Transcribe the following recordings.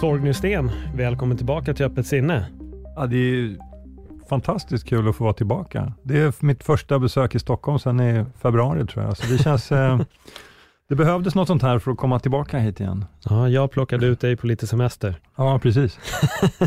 Torgny Sten, välkommen tillbaka till Öppet sinne. Ja, det är fantastiskt kul att få vara tillbaka. Det är mitt första besök i Stockholm sedan i februari tror jag, så det känns eh, Det behövdes något sånt här för att komma tillbaka hit igen. Ja, jag plockade ut dig på lite semester. Ja, precis.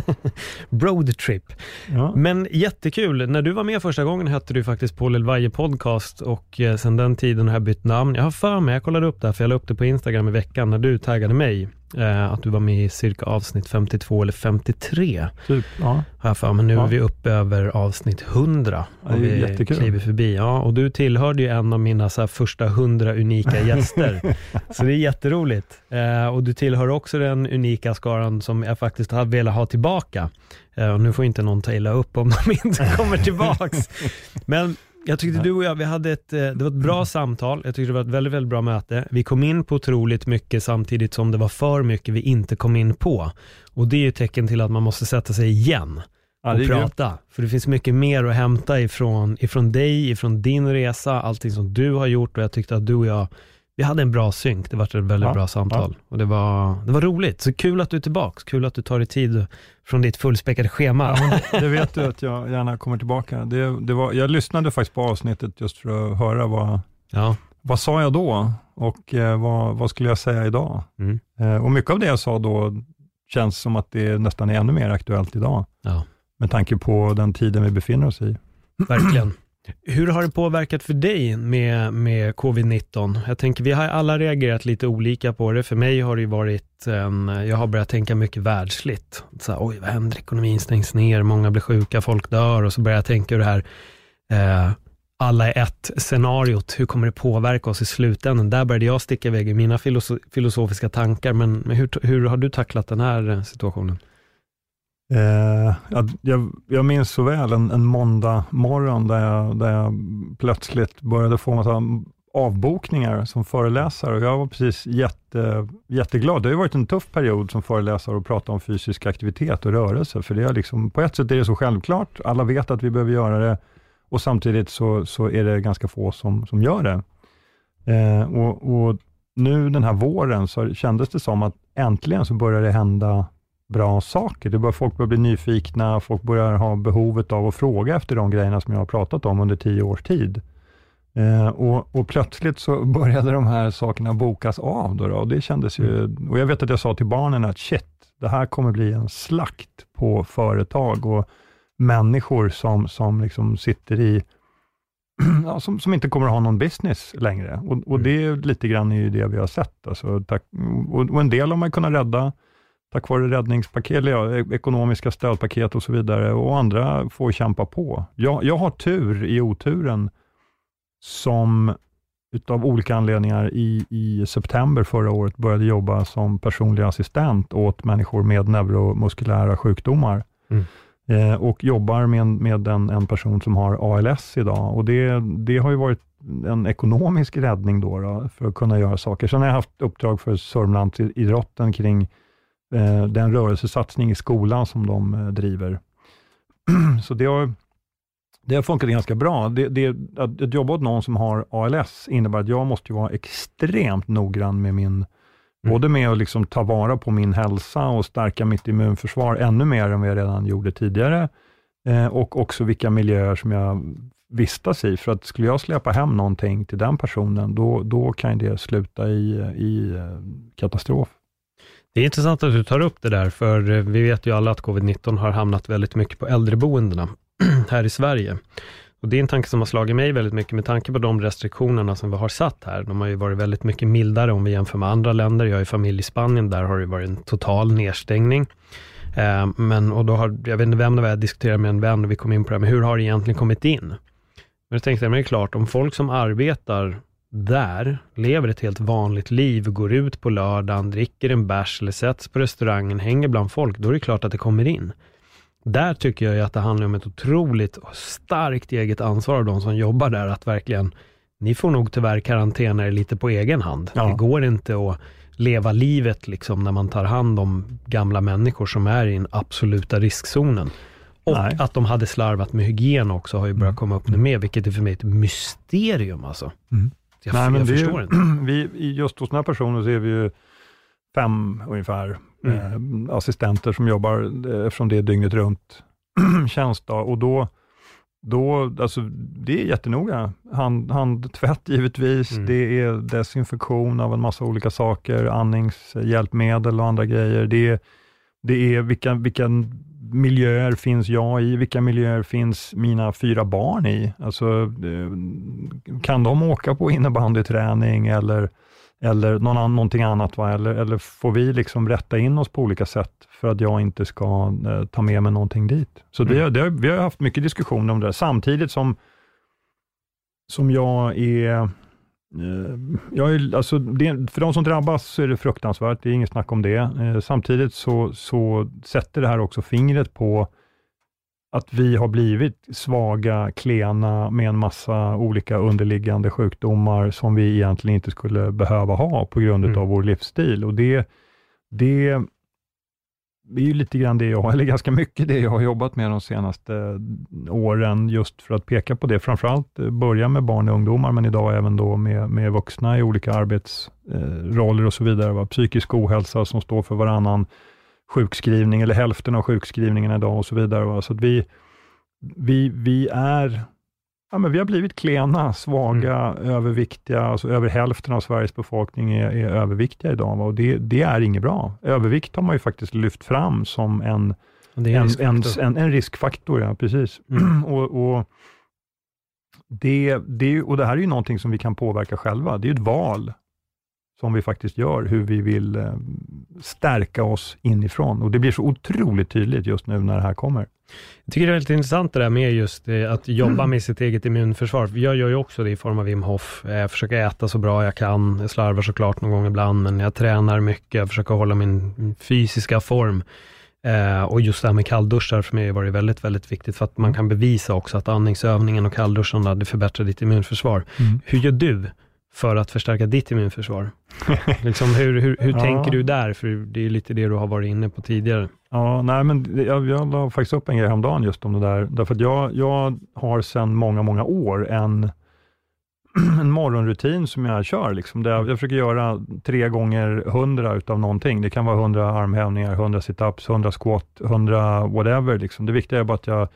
Roadtrip. Ja. Men jättekul. När du var med första gången hette du faktiskt Paul Elvaje Podcast och eh, sedan den tiden har jag bytt namn. Jag har för mig, jag kollade upp det här, för jag la upp det på Instagram i veckan när du taggade mig eh, att du var med i cirka avsnitt 52 eller 53. Typ, ja. Har jag för mig. Nu ja. är vi uppe över avsnitt 100. Ja, och vi jättekul. kliver förbi. Ja, och du tillhörde ju en av mina så första 100 unika gäster. så det är jätteroligt. Eh, och du tillhör också den unika skaran som jag faktiskt har velat ha tillbaka. Och nu får inte någon ta illa upp om de inte kommer tillbaks. Men jag tyckte du och jag, vi hade ett, eh, det var ett bra samtal. Jag tyckte det var ett väldigt, väldigt bra möte. Vi kom in på otroligt mycket samtidigt som det var för mycket vi inte kom in på. Och det är ett tecken till att man måste sätta sig igen och ja, prata. Gud. För det finns mycket mer att hämta ifrån, ifrån dig, ifrån din resa, allting som du har gjort och jag tyckte att du och jag vi hade en bra synk, det var ett väldigt ja, bra samtal. Ja. Och det var, det var roligt, så kul att du är tillbaka. Kul att du tar dig tid från ditt fullspäckade schema. Ja, det vet du att jag gärna kommer tillbaka. Det, det var, jag lyssnade faktiskt på avsnittet just för att höra vad, ja. vad sa jag då och eh, vad, vad skulle jag säga idag? Mm. Eh, och mycket av det jag sa då känns som att det nästan är ännu mer aktuellt idag. Ja. Med tanke på den tiden vi befinner oss i. Verkligen. Hur har det påverkat för dig med, med covid-19? Jag tänker, vi har alla reagerat lite olika på det. För mig har det varit, en, jag har börjat tänka mycket världsligt. Så här, Oj, vad händer? Ekonomin stängs ner, många blir sjuka, folk dör och så börjar jag tänka hur det här eh, alla är ett scenariot, hur kommer det påverka oss i slutändan? Där började jag sticka iväg i mina filosofiska tankar, men hur, hur har du tacklat den här eh, situationen? Eh, jag, jag, minns så väl en, en måndag morgon där jag, där jag plötsligt började få massa avbokningar som föreläsare och jag var precis jätte, jätteglad. Det har ju varit en tuff period som föreläsare att prata om fysisk aktivitet och rörelse, för det är liksom, på ett sätt är det så självklart. Alla vet att vi behöver göra det och samtidigt så, så är det ganska få som, som gör det. Eh, och, och, nu den här våren så kändes det som att äntligen så börjar det hända bra saker. Det bör, folk börjar bli nyfikna, folk börjar ha behovet av att fråga efter de grejerna som jag har pratat om under tio års tid. Eh, och, och, plötsligt så började de här sakerna bokas av. Då, då och det kändes ju, och jag vet att jag sa till barnen att shit, det här kommer bli en slakt på företag och människor som, som liksom sitter i Ja, som, som, inte kommer att ha någon business längre. Och, och mm. det är lite grann är det vi har sett. Alltså, tack, och, och, en del har man kunnat rädda, tack vare räddningspaket, eller e-, ekonomiska stödpaket och så vidare och andra får kämpa på. Jag, jag har tur i oturen som utav olika anledningar i, i september förra året började jobba som personlig assistent åt människor med neuromuskulära sjukdomar. Mm. Eh, och jobbar med, med en, en person som har ALS idag. Och det, det har ju varit en ekonomisk räddning då, då, för att kunna göra saker. Sen har jag haft uppdrag för Sörmlandsidrotten kring eh, den rörelsesatsning i skolan som de eh, driver. Så det har, det har funkat ganska bra. Det, det, att, att jobba åt någon som har ALS innebär att jag måste vara extremt noggrann med min mm. Både med att liksom ta vara på min hälsa och stärka mitt immunförsvar ännu mer än vad jag redan gjorde tidigare. Eh, och också vilka miljöer som jag vistas i. För att skulle jag släppa hem någonting till den personen, då, då kan det sluta i, i eh, katastrof. Det är intressant att du tar upp det där, för eh, vi vet ju alla att covid-19 har hamnat väldigt mycket på äldreboendena här i Sverige. Och det är en tanke som har slagit mig väldigt mycket med tanke på de restriktionerna som vi har satt här. De har ju varit väldigt mycket mildare om vi jämför med andra länder. Jag är familj i Spanien, där har det varit en total nedstängning. Eh, men, och då har, jag vet inte vem det var, jag diskuterade med en vän och vi kom in på det här, men hur har det egentligen kommit in? Men då tänkte, men det är klart, om folk som arbetar där, lever ett helt vanligt liv, går ut på lördagen, dricker en bärs eller sätts på restaurangen, hänger bland folk, då är det klart att det kommer in. Där tycker jag att det handlar om ett otroligt starkt eget ansvar av de som jobbar där, att verkligen, ni får nog tyvärr karantäna er lite på egen hand. Ja. Det går inte att leva livet liksom när man tar hand om gamla människor som är i den absoluta riskzonen. Och Nej. att de hade slarvat med hygien också har ju börjat mm. komma upp nu med, vilket är för mig ett mysterium alltså. Mm. Jag, Nej, jag förstår ju, inte. Vi, just hos den här personen så är vi ju fem ungefär mm. eh, assistenter som jobbar, eh, eftersom det är dygnet runt tjänst. Då, och då, då, alltså, det är jättenoga. Hand, handtvätt givetvis, mm. det är desinfektion av en massa olika saker, andningshjälpmedel och andra grejer. Det är, det är vilka, vilka miljöer finns jag i? Vilka miljöer finns mina fyra barn i? Alltså, eh, kan de åka på innebandyträning eller, eller någon annan, någonting annat? Va? Eller, eller får vi liksom rätta in oss på olika sätt för att jag inte ska eh, ta med mig någonting dit? Så mm. det, det, vi har haft mycket diskussioner om det, samtidigt som, som jag är jag är, alltså, det, för de som drabbas så är det fruktansvärt, det är inget snack om det. Eh, samtidigt så, så sätter det här också fingret på att vi har blivit svaga, klena med en massa olika underliggande sjukdomar som vi egentligen inte skulle behöva ha på grund mm. av vår livsstil. Och det, det det är ju lite grann det jag, eller ganska mycket det jag har jobbat med de senaste åren, just för att peka på det. Framförallt eh, börja med barn och ungdomar, men idag även då med, med vuxna i olika arbetsroller och så vidare. Va? Psykisk ohälsa som står för varannan sjukskrivning, eller hälften av sjukskrivningen idag och så vidare. Va? Så att vi, vi, vi är Ja, men vi har blivit klena, svaga, mm. överviktiga. Alltså över hälften av Sveriges befolkning är, är överviktiga idag och det, det, är inget bra. Övervikt har man ju faktiskt lyft fram som en, en, en, en, en, riskfaktor. Ja, precis. Mm. och, och, det, det, och det här är ju någonting som vi kan påverka själva. Det är ett val som vi faktiskt gör, hur vi vill eh, stärka oss inifrån. Och det blir så otroligt tydligt just nu när det här kommer. Jag tycker det är väldigt intressant det där med just eh, att jobba med sitt eget immunförsvar. Jag gör ju också det i form av Wim Hof. Jag försöker äta så bra jag kan. Jag slarvar såklart någon gång ibland, men jag tränar mycket. Jag försöker hålla min fysiska form. Eh, och just det här med kallduschar för mig har varit väldigt, väldigt viktigt, för att man kan bevisa också att andningsövningen och kallduscharna, det förbättrar ditt immunförsvar. Mm. Hur gör du för att förstärka ditt immunförsvar? liksom, hur hur, hur ja. tänker du där? För det är lite det du har varit inne på tidigare. Ja, nej, men jag, jag la faktiskt upp en grej häromdagen just om det där, därför att jag, jag har sedan många, många år en, en morgonrutin som jag kör. Liksom, jag, jag försöker göra tre gånger hundra utav någonting. Det kan vara hundra armhävningar, hundra situps, hundra squat, hundra whatever. Liksom. Det viktiga är bara att jag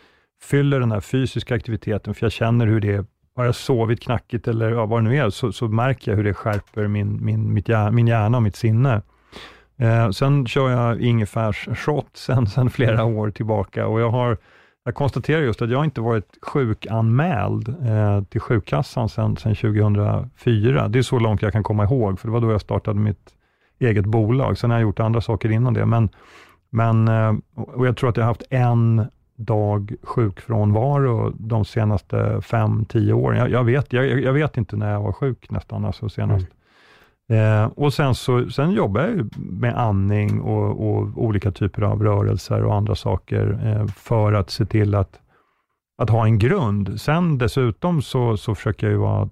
fyller den här fysiska aktiviteten, för jag känner hur det har jag sovit knackigt eller ja, vad det nu är, så, så märker jag hur det skärper min, min, mitt hjärna, min hjärna och mitt sinne. Eh, sen kör jag ingefärsshot sen, sen flera år tillbaka och jag har jag konstaterar just att jag inte varit sjukanmäld eh, till sjukkassan sedan, 2004. Det är så långt jag kan komma ihåg, för det var då jag startade mitt eget bolag. Sen har jag gjort andra saker innan det, men, men eh, och jag tror att jag har haft en dag sjukfrånvaro de senaste fem, tio åren. Jag, jag vet, jag, jag, vet inte när jag var sjuk nästan, alltså senast. Mm. Eh, och sen, så, sen jobbar jag med andning och, och, olika typer av rörelser och andra saker eh, för att se till att, att ha en grund. Sen dessutom så, så försöker jag ju vara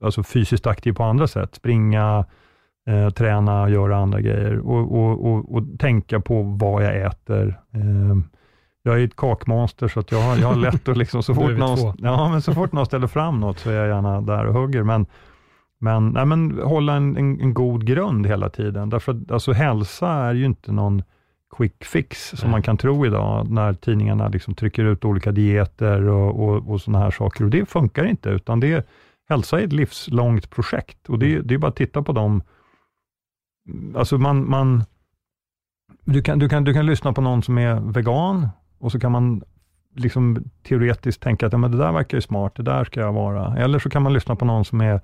alltså fysiskt aktiv på andra sätt. Springa, eh, träna, göra andra grejer och, och, och, och, tänka på vad jag äter. Eh, jag är ett kakmonster, så att jag, har, jag har lätt att liksom, så fort, någon, ja, men så fort någon ställer fram något så är jag gärna där och hugger. Men, men, nej, men hålla en, en, en god grund hela tiden. Därför att alltså, hälsa är ju inte någon quick fix, som nej. man kan tro idag, när tidningarna liksom trycker ut olika dieter och, och, och sådana här saker. Och Det funkar inte, utan det, hälsa är ett livslångt projekt. Och det, det är bara att titta på dem. Alltså man, man, du, kan, du, kan, du kan lyssna på någon som är vegan, och så kan man liksom teoretiskt tänka att ja, men det där verkar ju smart, det där ska jag vara. Eller så kan man lyssna på någon som är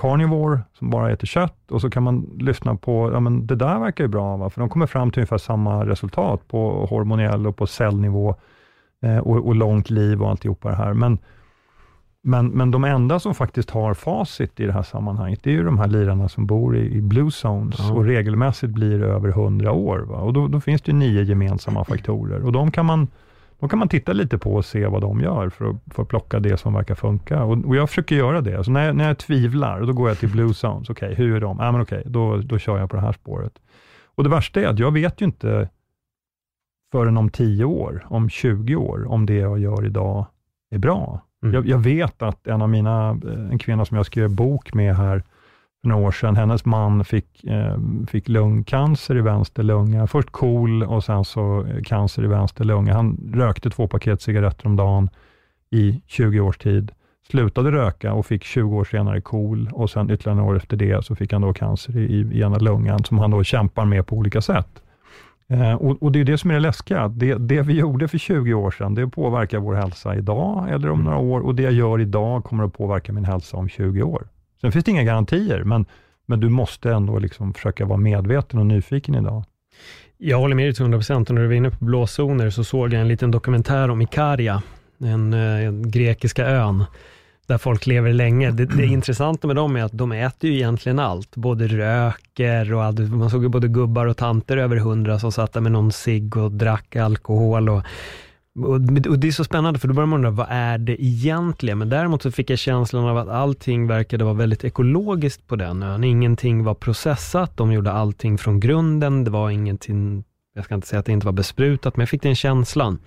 carnivore, som bara äter kött, och så kan man lyssna på, ja men det där verkar ju bra, va? för de kommer fram till ungefär samma resultat på hormoniell och på cellnivå eh, och, och långt liv och alltihopa det här. Men, men, men de enda som faktiskt har facit i det här sammanhanget, det är ju de här lirarna som bor i, i blue zones Ja. och regelmässigt blir över 100 år. Va? Och då, då finns det ju nio gemensamma faktorer och de kan man då kan man titta lite på och se vad de gör för att, för att plocka det som verkar funka. Och, och jag försöker göra det. Alltså när, jag, när jag tvivlar, då går jag till Blue Zones. Okej, hur är de? Ah, men okej, då, då kör jag på det här spåret. Och det värsta är att jag vet ju inte förrän om 10 år, om 20 år, om det jag gör idag är bra. Mm. Jag, jag vet att en av mina, eh, en kvinna som jag skrev bok med här för några år sedan, hennes man fick, eh, fick lungcancer i vänster lunga. Först KOL och sen så eh, cancer i vänster lunga. Han rökte två paket cigaretter om dagen i 20 års tid. Slutade röka och fick 20 år senare KOL och sen ytterligare några år efter det så fick han då cancer i, i ena lungan som han då kämpar med på olika sätt. Eh, och, och, det är det som är det läskiga. Det, det vi gjorde för 20 år sedan, det påverkar vår hälsa idag eller om några år och det jag gör idag kommer att påverka min hälsa om 20 år. Sen finns det inga garantier, men, men du måste ändå liksom försöka vara medveten och nyfiken idag. Jag håller med dig till 100% och när du var inne på blåzoner så såg jag en liten dokumentär om Ikaria, den eh, grekiska ön, där folk lever länge. Det, det intressanta med dem är att de äter ju egentligen allt, både röker och allt. Man såg ju både gubbar och tanter över hundra som satt där med någon cigg och drack alkohol. Och, och, och det är så spännande, för då börjar man undra, vad är det egentligen? Men däremot så fick jag känslan av att allting verkade vara väldigt ekologiskt på den ön. Ingenting var processat, de gjorde allting från grunden, det var ingenting jag ska inte säga att det inte var besprutat, men jag fick den känslan.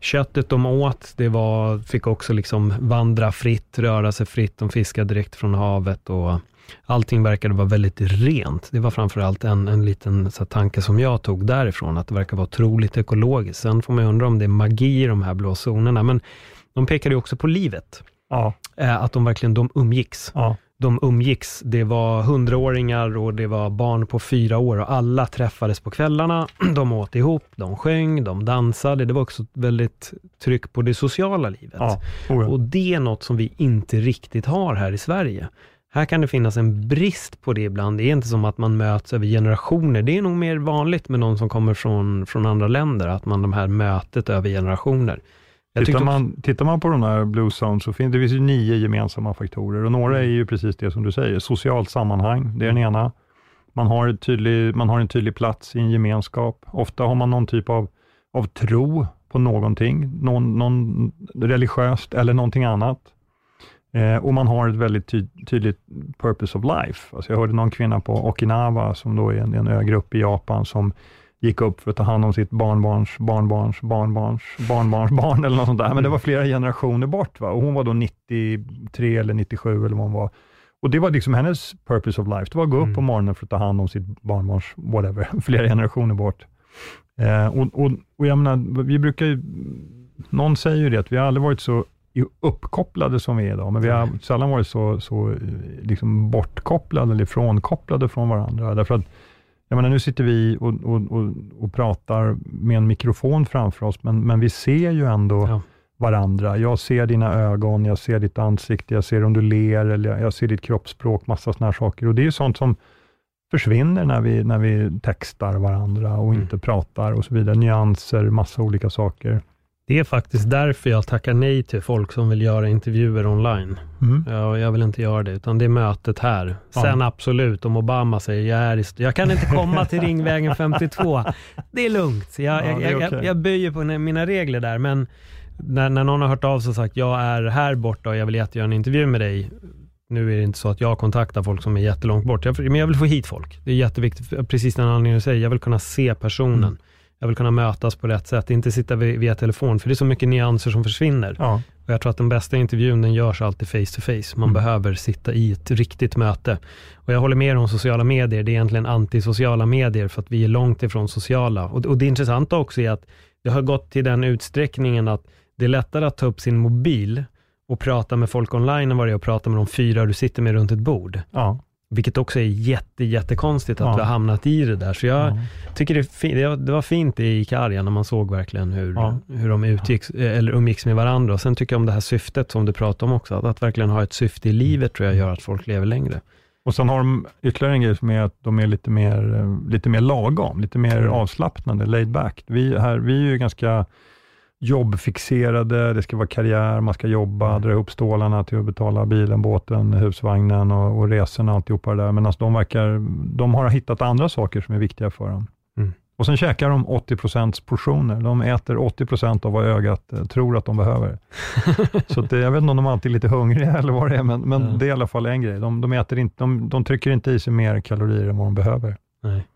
Köttet de åt, det var, fick också liksom vandra fritt, röra sig fritt, de fiskade direkt från havet och allting verkade vara väldigt rent. Det var framförallt en, en liten så här, tanke som jag tog därifrån, att det verkar vara otroligt ekologiskt. Sen får man ju undra om det är magi i de här blå zonerna, men de pekade ju också på livet. Ja, Eh, att de verkligen de umgicks ja, de umgicks. Det var hundraåringar och det var barn på fyra år och alla träffades på kvällarna. De åt ihop, de sjöng, de dansade. Det var också väldigt tryck på det sociala livet. Oh, ja. Och det är något som vi inte riktigt har här i Sverige. Här kan det finnas en brist på det ibland. Det är inte som att man möts över generationer. Det är nog mer vanligt med någon som kommer från, från andra länder, att man de här mötet över generationer. Jag Tittar man, tittar man på de här Blue Zones så finns det finns ju nio gemensamma faktorer och några är ju precis det som du säger, socialt sammanhang, det är den ena. Man har, tydlig, man har en tydlig plats i en gemenskap. Ofta har man någon typ av, av tro på någonting, någon, någon religiöst eller någonting annat. Eh, och man har ett väldigt ty tydligt purpose of life. Alltså jag hörde någon kvinna på Okinawa, som då är en, en ögrupp i Japan, som gick upp för att ta hand om sitt barnbarns, barnbarns, barnbarns, barnbarns barn eller något sånt där. Men det var flera generationer bort. Va? Och hon var då 93 eller 97 eller vad hon var. Och det var liksom hennes purpose of life. Det var att gå upp Mm. på morgonen för att ta hand om sitt barnbarns, whatever, flera generationer bort. Eh, och, och, och jag menar, vi brukar ju, någon säger ju det, att vi har aldrig varit så uppkopplade som vi är idag, men vi har sällan varit så, så eh, liksom bortkopplade eller frånkopplade från varandra. Därför att, jag menar, nu sitter vi och, och, och, och pratar med en mikrofon framför oss, men, men vi ser ju ändå Ja. varandra. Jag ser dina ögon, jag ser ditt ansikte, jag ser om du ler, eller jag, jag ser ditt kroppsspråk, massa sådana här saker. Och det är ju sånt som försvinner när vi, när vi textar varandra och Mm. inte pratar och så vidare. Nyanser, massa olika saker. Det är faktiskt därför jag tackar nej till folk som vill göra intervjuer online. Mm. Ja, jag vill inte göra det, utan det är mötet här. Sen absolut, om Obama säger jag, är jag kan inte komma till Ringvägen 52. Det är lugnt. Jag, Ja, jag, är jag, jag, jag böjer på mina regler där, men när, när någon har hört av sig och sagt jag är här borta och jag vill jättegöra en intervju med dig. Nu är det inte så att jag kontaktar folk som är jättelångt bort, jag, men jag vill få hit folk. Det är jätteviktigt, precis den anledningen du säger, jag vill kunna se personen. Mm. Jag vill kunna mötas på rätt sätt, inte sitta via telefon, för det är så mycket nyanser som försvinner. Ja, Och jag tror att den bästa intervjun, den görs alltid face to face. Man Mm. behöver sitta i ett riktigt möte. Och jag håller med om sociala medier. Det är egentligen antisociala medier, för att vi är långt ifrån sociala. Och, och det intressanta också är att det har gått till den utsträckningen att det är lättare att ta upp sin mobil och prata med folk online än vad det är att prata med de fyra du sitter med runt ett bord. ja. Vilket också är jätte, jättekonstigt att Ja. vi har hamnat i det där. Så jag Ja. tycker det, det, var fint i Icaria när man såg verkligen hur, Ja. hur de utgick, eller umgicks med varandra. Och sen tycker jag om det här syftet som du pratade om också. Att, att verkligen ha ett syfte i livet tror jag gör att folk lever längre. Och sen har de ytterligare en grej som är att de är lite mer, eh, lite mer lagom, lite mer Mm. avslappnade, laid back. Vi, här, vi är ju ganska jobbfixerade, det ska vara karriär, man ska jobba, Mm. dra ihop stålarna till att betala bilen, båten, husvagnen och, och resorna och alltihopa det där. Medan de verkar, de har hittat andra saker som är viktiga för dem. Mm. Och sen käkar de 80% portioner. De äter 80% av vad ögat eh, tror att de behöver. Så att, eh, jag vet inte om de alltid är lite hungriga eller vad det är, men, men Ja. det är i alla fall en grej. De, de, äter inte, de, de trycker inte i sig mer kalorier än vad de behöver. Nej.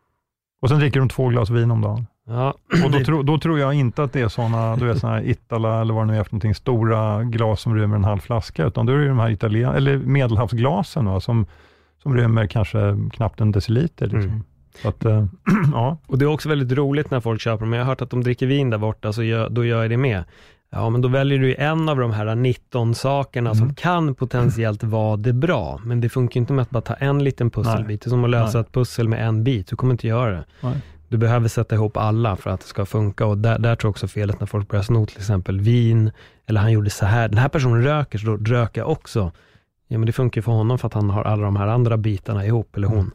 Och sen dricker de två glas vin om dagen. Ja, Och då, tro, då tror jag inte att det är sådana, du vet sådana här Itala eller vad det nu är för någonting, stora glas som rymmer en halv flaska, utan då är det de här Italien, eller medelhavsglasen va, som, som rymmer kanske knappt en deciliter. Liksom. Mm. Så att, eh, ja. Och det är också väldigt roligt när folk köper dem. Jag har hört att de dricker vin där borta, så gör, då gör jag det med. Ja, men då väljer du en av de här 19 sakerna som Mm. kan potentiellt vara det bra. Men det funkar ju inte med att bara ta en liten pusselbit. Det är som att lösa Nej. ett pussel med en bit. Du kommer inte göra det. Nej. Du behöver sätta ihop alla för att det ska funka. Och där, där tror jag också felet när folk börjar sno till exempel vin, eller han gjorde så här. Den här personen röker, så då röker jag också. Ja, men det funkar ju för honom för att han har alla de här andra bitarna ihop, eller hon.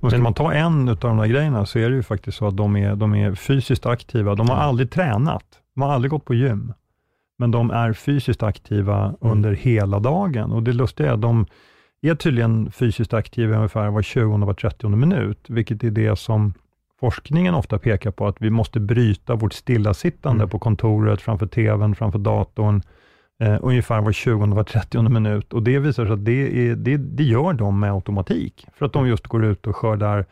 Och ska Men- man ta en av de där grejerna så är det ju faktiskt så att de är, de är fysiskt aktiva. De har aldrig tränat, de har aldrig gått på gym, men de är fysiskt aktiva Mm. under hela dagen. Och det lustiga är att de är tydligen fysiskt aktiva ungefär var 20 var 30 minut, vilket är det som forskningen ofta pekar på, att vi måste bryta vårt stillasittande Mm. på kontoret, framför tvn, framför datorn, eh, ungefär var 20 var 30 minut. Och det visar sig att det, är, det, det gör de med automatik, för att de just går ut och skördar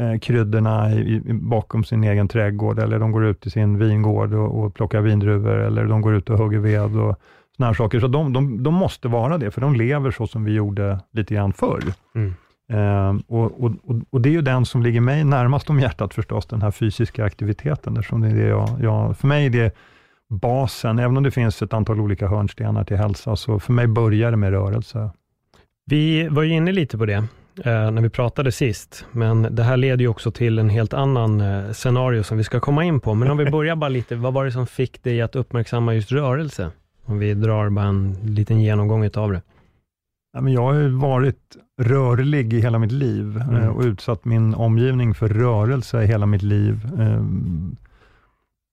eh, kryddorna i, i, bakom sin egen trädgård, eller de går ut i sin vingård och, och plockar vindruvor, eller de går ut och hugger ved och här saker. Så de, de, de måste vara det, för de lever så som vi gjorde lite grann förr. Mm. Eh, och, och, och, och det är ju den som ligger mig närmast om hjärtat förstås, den här fysiska aktiviteten, eftersom det är det jag, jag, för mig är det basen, även om det finns ett antal olika hörnstenar till hälsa, så för mig börjar det med rörelse. Vi var ju inne lite på det eh, när vi pratade sist, men det här leder ju också till en helt annan eh, scenario som vi ska komma in på. Men om vi börjar bara lite, vad var det som fick dig att uppmärksamma just rörelse? Om vi drar bara en liten genomgång utav det. Men jag har varit rörlig i hela mitt liv Mm. eh, och utsatt min omgivning för rörelse i hela mitt liv. eh,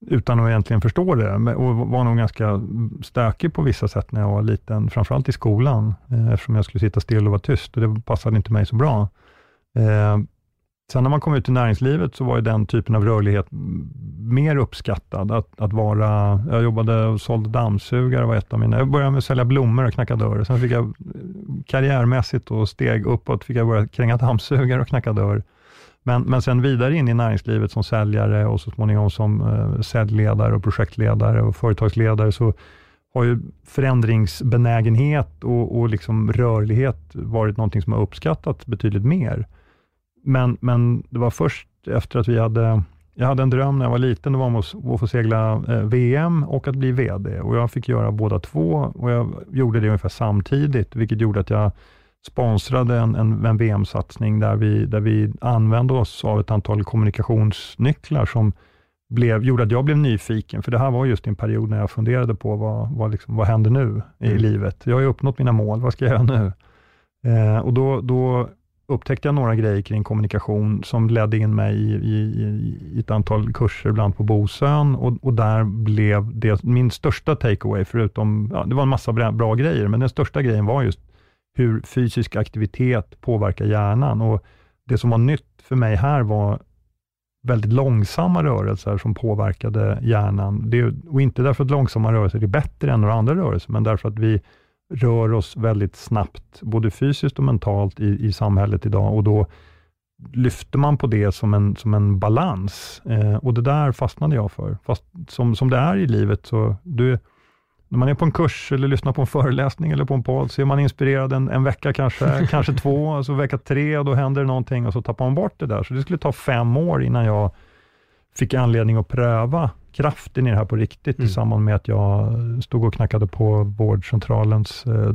utan att egentligen förstå det. Och var nog ganska stökig på vissa sätt när jag var liten, framförallt i skolan, eh, eftersom jag skulle sitta still och vara tyst och det passade inte mig så bra. Sen när man kom ut i näringslivet så var ju den typen av rörlighet mer uppskattad. Att, att vara, jag jobbade och sålde dammsugare var ett av mina, jag började med att sälja blommor och knacka dörr. Sen fick jag karriärmässigt och steg uppåt, fick jag börja kränga dammsugare och knacka dörr. Men, men sen vidare in i näringslivet som säljare och så småningom som eh, säljledare och projektledare och företagsledare så har ju förändringsbenägenhet och, och liksom rörlighet varit någonting som har uppskattats betydligt mer. Men, men det var först efter att vi hade, jag hade en dröm när jag var liten, det var om att, få segla eh, VM och att bli VD. Och jag fick göra båda två och jag gjorde det ungefär samtidigt, vilket gjorde att jag sponsrade en, en, en VM-satsning där vi, där vi använde oss av ett antal kommunikationsnycklar som blev, gjorde att jag blev nyfiken, för det här var just en period när jag funderade på vad, vad, liksom, vad händer nu i Mm. livet? Jag har ju uppnått mina mål, vad ska jag göra nu? Eh, och då, då upptäckte jag några grejer kring kommunikation som ledde in mig i, i, i, ett antal kurser, bland på Bosön och, och där blev det min största takeaway, förutom, ja, det var en massa bra, bra grejer, men den största grejen var just hur fysisk aktivitet påverkar hjärnan och det som var nytt för mig här var väldigt långsamma rörelser som påverkade hjärnan. Det, och inte därför att långsamma rörelser är bättre än några andra rörelser, men därför att vi rör oss väldigt snabbt, både fysiskt och mentalt i, i samhället idag och då lyfter man på det som en, som en balans eh, och det där fastnade jag för. Fast som, som det är i livet, så du, när man är på en kurs eller lyssnar på en föreläsning eller på en podd, så är man inspirerad en, en vecka kanske, kanske två, alltså vecka tre och då händer det någonting och så tappar man bort det där. Så det skulle ta fem år innan jag fick anledning att pröva kraften i det här på riktigt, Mm. i samband med att jag stod och knackade på vårdcentralens eh,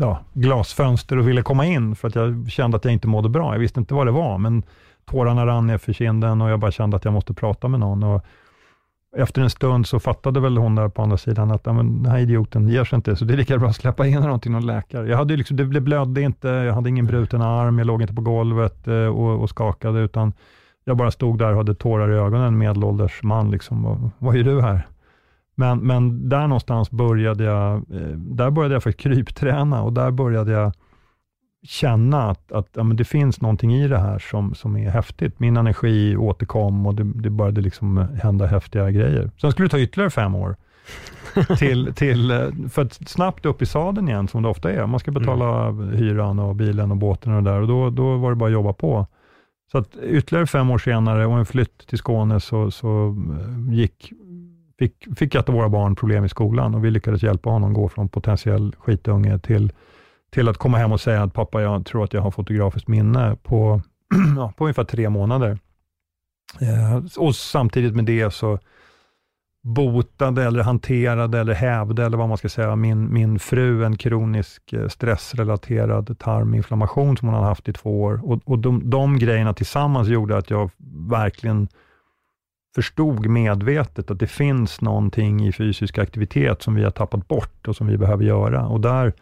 ja, glasfönster och ville komma in, för att jag kände att jag inte mådde bra. Jag visste inte vad det var, men tårarna rann ner för kinden och jag bara kände att jag måste prata med någon. Och efter en stund så fattade väl hon där på andra sidan att den här idioten ger sig inte, så det är lika bra att släppa in honom till någon läkare. Jag hade liksom, det det blödde inte, jag hade ingen bruten arm, jag låg inte på golvet eh, och, och skakade, utan jag bara stod där och hade tårar i ögonen, en medelålders man. Liksom, och, vad är du här? Men, men där någonstans började jag, eh, där började jag faktiskt krypträna och där började jag känna att, att ja, det finns någonting i det här som, som är häftigt. Min energi återkom och det, det började liksom hända häftiga grejer. Sen skulle det ta ytterligare fem år till, till, eh, för att snabbt upp i sadeln igen, som det ofta är. Man ska betala hyran och bilen och båten och det där och då, då var det bara att jobba på. Så att ytterligare fem år senare och en flytt till Skåne så, så eh, gick, fick, fick ett av våra barn problem i skolan och vi lyckades hjälpa honom gå från potentiell skitunge till, till att komma hem och säga att pappa, jag tror att jag har fotografiskt minne på, på ungefär tre månader. Eh, och samtidigt med det så botade eller hanterade eller hävde, eller vad man ska säga, min, min fru en kronisk eh, stressrelaterad tarminflammation som hon hade haft i två år. Och, och de, de grejerna tillsammans gjorde att jag verkligen förstod medvetet att det finns någonting i fysisk aktivitet som vi har tappat bort och som vi behöver göra. Och där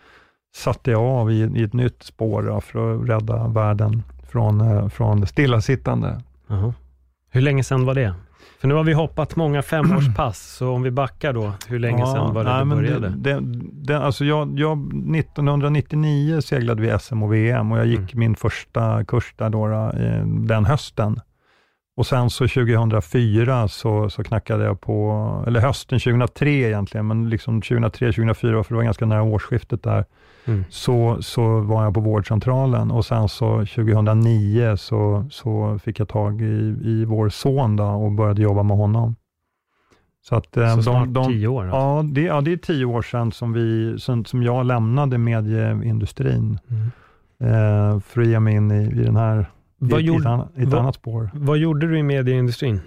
satte jag av i, i ett nytt spår för att rädda världen från, eh, från stillasittande. Jaha. Hur länge sedan var det? För nu har vi hoppat många femårspass, så om vi backar då, hur länge sedan var det nej, du började? Det, det, det, alltså jag, jag, 1999 seglade vi SM och VM och jag gick Mm. min första kurs där då, då, eh, den hösten. Och sen så 2004 så, så knackade jag på, eller hösten 2003 egentligen, men liksom 2003, 2004, för det var ganska nära årsskiftet där, Mm. så, så var jag på vårdcentralen och sen så 2009 så, så fick jag tag i, i vår son då och började jobba med honom. Så, att, eh, Så de- snart de, tio år? Alltså. Ja det, ja, det är tio år sedan som, vi, som, som jag lämnade medieindustrin Mm. eh, för att ge mig in i, i den här, Vad, i, i, ett, gjorde, annat, ett vad- annat spår. vad gjorde du i medieindustrin?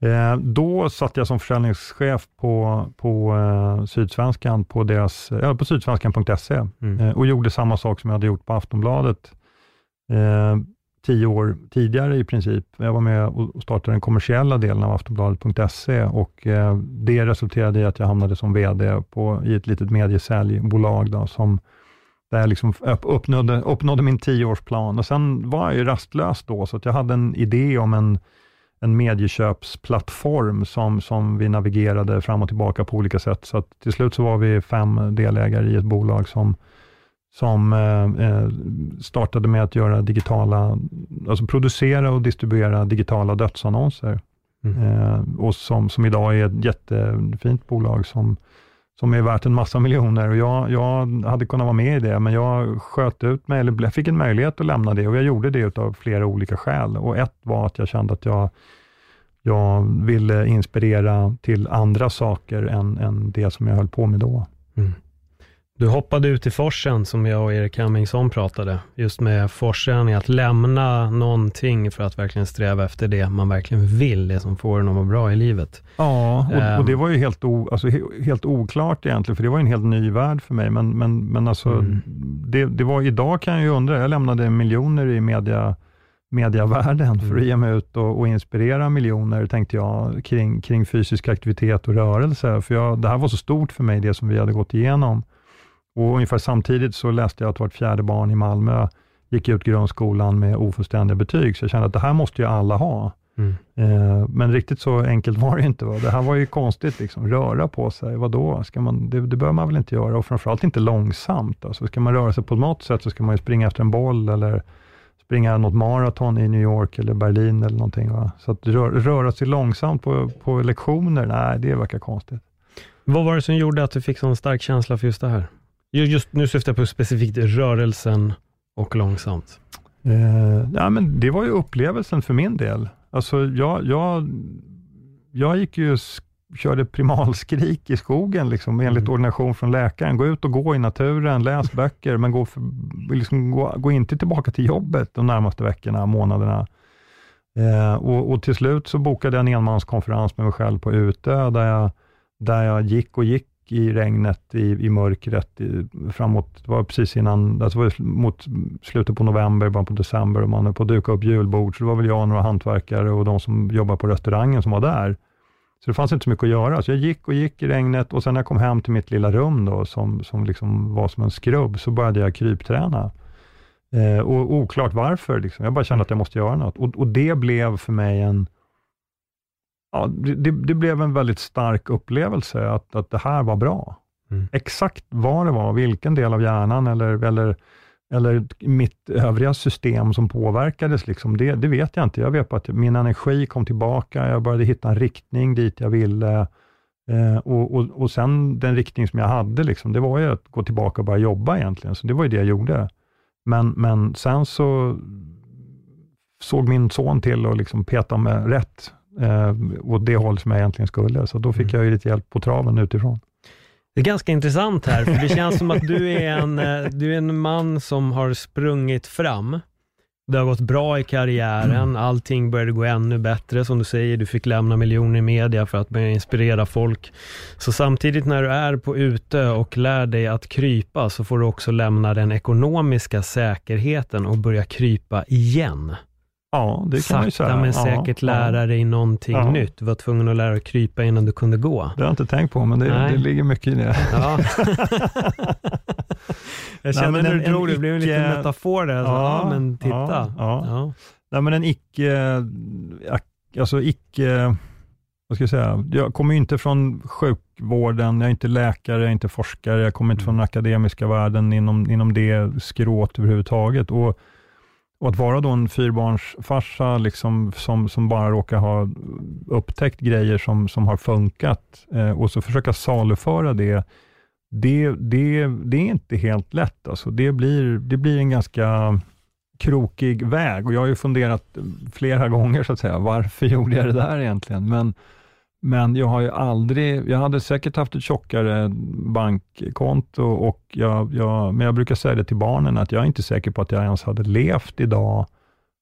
Eh, då satt jag som försäljningschef på, på eh, Sydsvenskan, på, deras, ja, på sydsvenskan.se Mm. eh, och gjorde samma sak som jag hade gjort på Aftonbladet eh, tio år tidigare i princip. Jag var med och startade den kommersiella delen av Aftonbladet.se och eh, det resulterade i att jag hamnade som VD på, i ett litet mediesäljbolag då, som där jag liksom upp- uppnådde, uppnådde min tioårsplan. Och sen var jag ju rastlös då, så att jag hade en idé om en, en medieköpsplattform som, som vi navigerade fram och tillbaka på olika sätt. Så till slut så var vi fem delägare i ett bolag som, som eh, eh, startade med att göra digitala, alltså producera och distribuera digitala dödsannonser. Mm. Eh, och som, som idag är ett jättefint bolag som, som är värt en massa miljoner. Och jag, jag hade kunnat vara med i det, men jag sköt ut mig, eller jag fick en möjlighet att lämna det och jag gjorde det av flera olika skäl. Och ett var att jag kände att jag, jag ville inspirera till andra saker än, än det som jag höll på med då. Mm. Du hoppade ut i forsen som jag och Erik Hemmingsson pratade, just med forsen i att lämna någonting för att verkligen sträva efter det man verkligen vill, det som får en att må bra i livet. Ja, och, Ehm. och det var ju helt, o, alltså, he, helt oklart egentligen, för det var ju en helt ny värld för mig. Men, men, men alltså, Mm. det, det var, idag kan jag ju undra, jag lämnade miljoner i media, mediavärlden för att Mm. ge mig ut och, och inspirera miljoner, tänkte jag, kring, kring fysisk aktivitet och rörelse. För jag, det här var så stort för mig, det som vi hade gått igenom. Och ungefär samtidigt så läste jag att vart fjärde barn i Malmö gick ut grundskolan med ofullständiga betyg, så jag kände att det här måste ju alla ha. Mm. Eh, Men riktigt så enkelt var det inte. Va? Det här var ju konstigt, liksom. röra på sig. Vadå? Ska man, det, det bör man väl inte göra och framförallt inte långsamt. Alltså, ska man röra sig på något sätt så ska man ju springa efter en boll eller springa något maraton i New York eller Berlin eller någonting. Va? Så att rö, röra sig långsamt på, på lektioner, nej, det verkar konstigt. Vad var det som gjorde att du fick sån stark känsla för just det här? Ju- Just nu syftar jag på specifikt rörelsen och långsamt. Eh, ja, men det var ju upplevelsen för min del. Alltså, jag, jag, jag gick ju körde primalskrik i skogen, liksom, enligt Mm. ordination från läkaren. Gå ut och gå i naturen, läs böcker, men gå, för, liksom, gå, gå inte tillbaka till jobbet de närmaste veckorna, månaderna. Eh, och, och, till slut så bokade jag en enmanskonferens med mig själv på Utö, där jag, där jag gick och gick i regnet, i, i mörkret, i, framåt, det var precis innan, alltså var mot slutet på november, början på december och man höll på att duka upp julbord, så det var väl jag och några hantverkare och de som jobbar på restaurangen som var där. Så det fanns inte så mycket att göra, så jag gick och gick i regnet och sen när jag kom hem till mitt lilla rum då, som, som liksom var som en skrubb, så började jag krypträna. Eh, och oklart varför, liksom. jag bara kände att jag måste göra något. Och, och det blev för mig en, ja, det, det, blev en väldigt stark upplevelse att, att det här var bra. Mm. Exakt vad det var, vilken del av hjärnan eller, eller, eller mitt övriga system som påverkades, liksom, det, det vet jag inte. Jag vet bara att min energi kom tillbaka, jag började hitta en riktning dit jag ville. Eh, och, och, och sen den riktning som jag hade, liksom, det var ju att gå tillbaka och börja jobba egentligen. Så det var ju det jag gjorde. Men, men sen så såg min son till att liksom peta med rätt eh, åt det håll som jag egentligen skulle. Så då fick mm. jag ju lite hjälp på traven utifrån. Det är ganska intressant här, för det känns som att du är en, eh, du är en man som har sprungit fram. Det har gått bra i karriären, mm. allting började gå ännu bättre. Som du säger, du fick lämna miljoner i media för att börja inspirera folk. Så samtidigt när du är på ute och lär dig att krypa, så får du också lämna den ekonomiska säkerheten och börja krypa igen. Ja, det kan Sakta man ju säga. men säkert ja, lära ja. dig någonting ja. nytt. Du var tvungen att lära dig krypa innan du kunde gå. Det har jag inte tänkt på, men det, det ligger mycket i det. Ja. jag känner när du drog det, det blev en liten metafor där. Ja, men titta. Ja, Nej, men en icke, alltså icke, vad ska jag säga, jag kommer inte från sjukvården, jag är inte läkare, jag är inte forskare, jag kommer inte från den akademiska världen inom, inom det skrået överhuvudtaget. Och och att vara då en fyrbarnsfarsa liksom, som, som bara råkar ha upptäckt grejer som, som har funkat eh, och så försöka saluföra det, det, det, det är inte helt lätt. Alltså. Det, blir, det blir en ganska krokig väg och jag har ju funderat eh, flera gånger, så att säga, varför gjorde jag det där egentligen? Men men jag har ju aldrig, jag hade säkert haft ett tjockare bankkonto, och jag, jag, men jag brukar säga det till barnen, att jag är inte säker på att jag ens hade levt idag,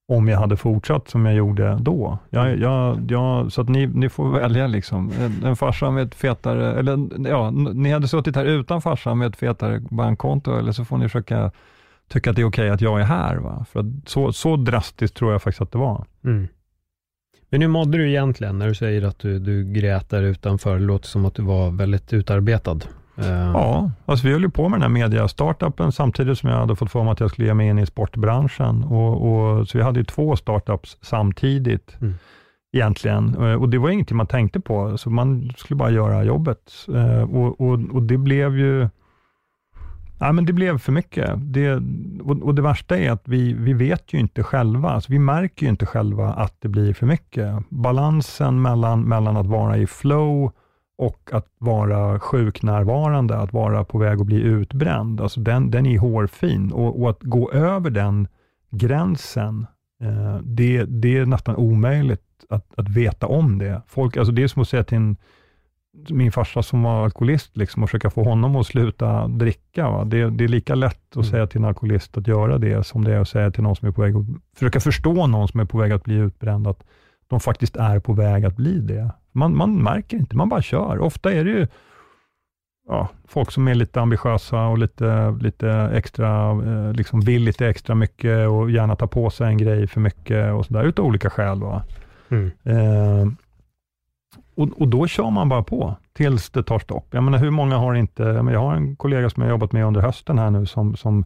om jag hade fortsatt som jag gjorde då. Jag, jag, jag, så att ni, ni får välja liksom. En, farsa med ett fetare, eller ja, ni hade suttit här utan farsan med ett fetare bankkonto, eller så får ni försöka tycka att det är okej okay att jag är här. Va? För så, så drastiskt tror jag faktiskt att det var. Mm. Men hur mådde du egentligen när du säger att du, du grät där utanför? Det låter som att du var väldigt utarbetad. Uh. Ja, alltså vi höll ju på med den här media-startupen samtidigt som jag hade fått för mig att jag skulle ge mig in i sportbranschen. Och, och så vi hade ju två startups samtidigt mm. egentligen. Eh, och det var ingenting man tänkte på, så man skulle bara göra jobbet. Uh, och, och, och det blev ju Ja, men det blev för mycket. Det, och, och, det värsta är att vi, vi vet ju inte själva, alltså vi märker ju inte själva att det blir för mycket. Balansen mellan, mellan att vara i flow och att vara sjuknärvarande, att vara på väg att bli utbränd, alltså den, den är hårfin. Och, och att gå över den gränsen, eh, det, det är nästan omöjligt att, att veta om det. Folk, alltså det är som att säga till en min farsa som var alkoholist liksom, och försöka få honom att sluta dricka. Va? Det, det är lika lätt att mm. säga till en alkoholist att göra det, som det är att säga till någon som är på väg att, försöka förstå någon som är på väg att bli utbränd, att de faktiskt är på väg att bli det. Man, man märker inte, man bara kör. Ofta är det ju ja, folk som är lite ambitiösa och lite, lite extra, eh, liksom vill lite extra mycket och gärna tar på sig en grej för mycket och sådär, utav olika skäl. Va? Mm. Eh, och, och då kör man bara på tills det tar stopp. Jag menar, hur många har inte, jag har en kollega som jag jobbat med under hösten här nu, som, som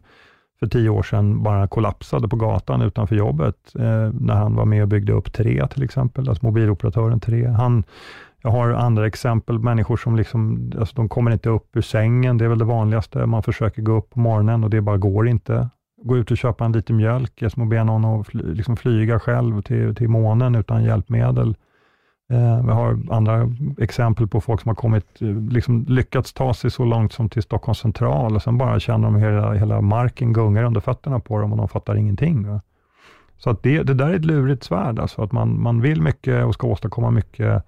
för tio år sedan bara kollapsade på gatan utanför jobbet, eh, när han var med och byggde upp tre till exempel, alltså mobiloperatören tre. Han, jag har andra exempel, människor som liksom, alltså de kommer inte upp ur sängen, det är väl det vanligaste. Man försöker gå upp på morgonen och det bara går inte. Gå ut och köpa en liter mjölk, jag som att be någon att fly, liksom flyga själv till, till månen utan hjälpmedel. Eh, vi har andra exempel på folk som har kommit, eh, liksom lyckats ta sig så långt som till Stockholms central och sen bara känner de hela, hela marken gungar under fötterna på dem och de fattar ingenting. Va? Så att det, det där är ett lurigt svärd, alltså att man, man vill mycket och ska åstadkomma mycket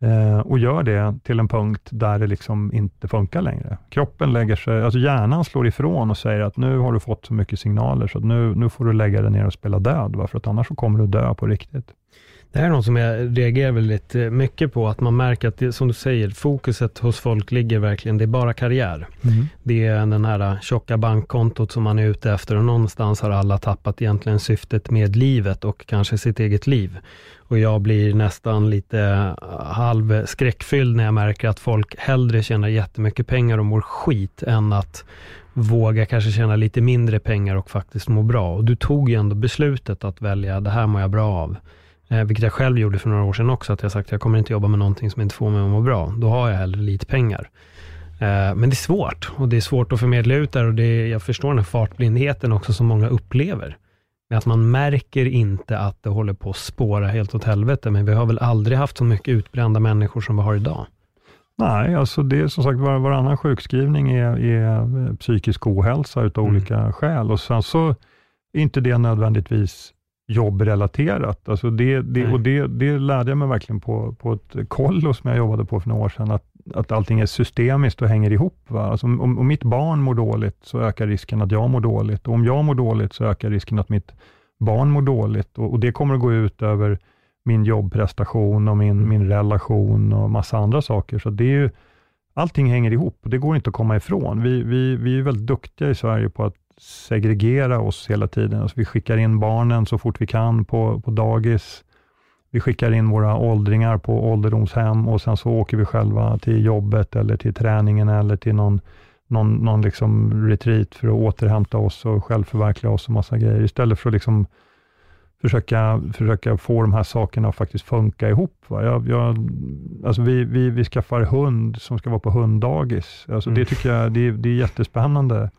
Eh, och gör det till en punkt där det liksom inte funkar längre. Kroppen lägger sig, alltså hjärnan slår ifrån och säger att nu har du fått så mycket signaler, så nu, nu får du lägga dig ner och spela död, va? för att annars så kommer du dö på riktigt. Det här är något som jag reagerar väldigt eh, mycket på, att man märker att det, som du säger, fokuset hos folk ligger verkligen, det är bara karriär. Mm. Det är den här tjocka bankkontot som man är ute efter och någonstans har alla tappat egentligen syftet med livet och kanske sitt eget liv. Och jag blir nästan lite eh, halv skräckfylld när jag märker att folk hellre tjänar jättemycket pengar och mår skit än att våga kanske tjäna lite mindre pengar och faktiskt må bra. Och du tog ju ändå beslutet att välja, det här mår jag bra av. Eh, vilket jag själv gjorde för några år sedan också, att jag sagt att jag kommer inte jobba med någonting som inte får mig att må bra. Då har jag hellre lite pengar. Eh, men det är svårt och det är svårt att förmedla ut där och det är, jag förstår den här fartblindheten också som många upplever. Med att man märker inte att det håller på att spåra helt åt helvete, men vi har väl aldrig haft så mycket utbrända människor som vi har idag. Nej, alltså det är som sagt var, varannan sjukskrivning är, är psykisk ohälsa utav mm. olika skäl och sen så är inte det nödvändigtvis jobbrelaterat. Alltså det, det, och det, det lärde jag mig verkligen på, på ett kollo som jag jobbade på för några år sedan, att, att allting är systemiskt och hänger ihop. Va? Alltså om, om mitt barn mår dåligt, så ökar risken att jag mår dåligt. Och om jag mår dåligt, så ökar risken att mitt barn mår dåligt. Och, och det kommer att gå ut över min jobbprestation och min, min relation och massa andra saker. Så det är ju, allting hänger ihop och det går inte att komma ifrån. Vi, vi, vi är väldigt duktiga i Sverige på att segregera oss hela tiden. Alltså vi skickar in barnen så fort vi kan på, på dagis. Vi skickar in våra åldringar på ålderdomshem och sen så åker vi själva till jobbet eller till träningen eller till någon, någon, någon liksom retreat för att återhämta oss och självförverkliga oss och massa grejer. Istället för att liksom försöka, försöka få de här sakerna att faktiskt funka ihop. Va? Jag, jag, alltså vi, vi, vi skaffar hund som ska vara på hunddagis. Alltså mm. Det tycker jag det, det är jättespännande.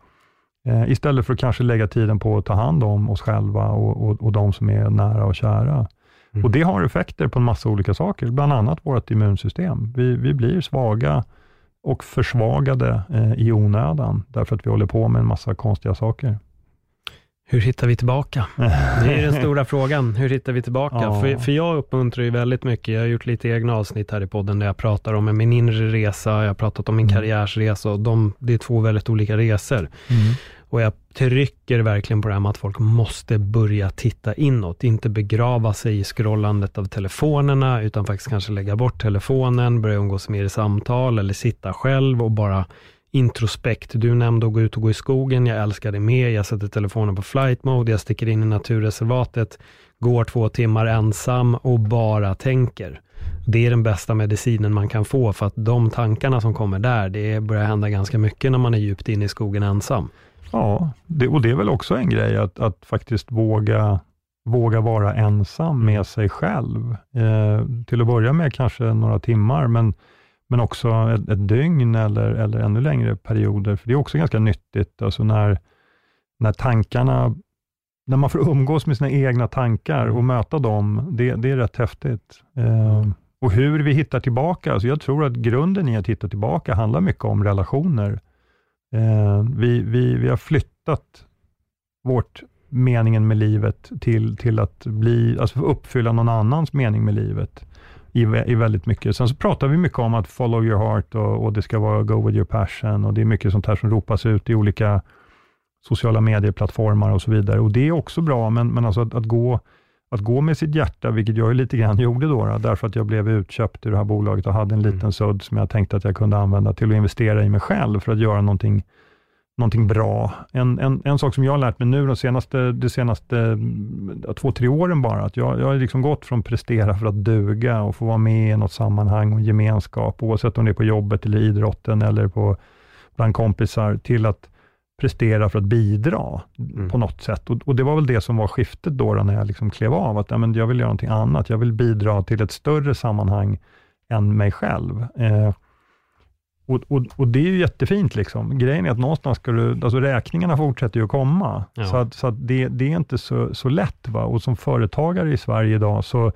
Eh, istället för att kanske lägga tiden på att ta hand om oss själva och, och, och de som är nära och kära. Mm. Och Det har effekter på en massa olika saker, bland annat vårt immunsystem. Vi, vi blir svaga och försvagade eh, i onödan, därför att vi håller på med en massa konstiga saker. Hur hittar vi tillbaka? Det är den stora frågan. Hur hittar vi tillbaka? Ja. För, för jag uppmuntrar ju väldigt mycket. Jag har gjort lite egna avsnitt här i podden där jag pratar om min inre resa, jag har pratat om min mm. karriärsresa och de, det är två väldigt olika resor. Mm. Och jag trycker verkligen på det här med att folk måste börja titta inåt, inte begrava sig i scrollandet av telefonerna, utan faktiskt kanske lägga bort telefonen, börja umgås mer i samtal eller sitta själv och bara introspekt. Du nämnde att gå ut och gå i skogen. Jag älskar det med. Jag sätter telefonen på flight mode. Jag sticker in i naturreservatet, går två timmar ensam och bara tänker. Det är den bästa medicinen man kan få för att de tankarna som kommer där, det börjar hända ganska mycket när man är djupt inne i skogen ensam. Ja, det, och det är väl också en grej att, att faktiskt våga, våga vara ensam med sig själv. Eh, till att börja med kanske några timmar, men men också ett, ett dygn eller, eller ännu längre perioder, för det är också ganska nyttigt, alltså när, när tankarna, när man får umgås med sina egna tankar och möta dem, det, det är rätt häftigt. Eh, och hur vi hittar tillbaka, alltså jag tror att grunden i att hitta tillbaka handlar mycket om relationer. Eh, vi, vi, vi har flyttat vårt meningen med livet till, till att bli, alltså uppfylla någon annans mening med livet i, i väldigt mycket. Sen så pratar vi mycket om att follow your heart och, och det ska vara go with your passion och det är mycket sånt här som ropas ut i olika sociala medieplattformar och så vidare. Och Det är också bra, men, men alltså att, att, gå, att gå med sitt hjärta, vilket jag lite grann gjorde då, då, därför att jag blev utköpt ur det här bolaget och hade en liten mm. sudd som jag tänkte att jag kunde använda till att investera i mig själv för att göra någonting någonting bra. En, en, en sak som jag har lärt mig nu de senaste, de senaste två, tre åren bara, att jag, jag har liksom gått från prestera för att duga och få vara med i något sammanhang och gemenskap, oavsett om det är på jobbet eller idrotten eller på, bland kompisar, till att prestera för att bidra mm. på något sätt. Och, och, Det var väl det som var skiftet då, då när jag liksom klev av, att ja, men jag vill göra någonting annat. Jag vill bidra till ett större sammanhang än mig själv. Eh, och, och, och, det är ju jättefint. Liksom. Grejen är att någonstans ska du, alltså räkningarna fortsätter ju att komma. Ja. Så, att, så att det, det, är inte så, så lätt. Va? Och som företagare i Sverige idag, så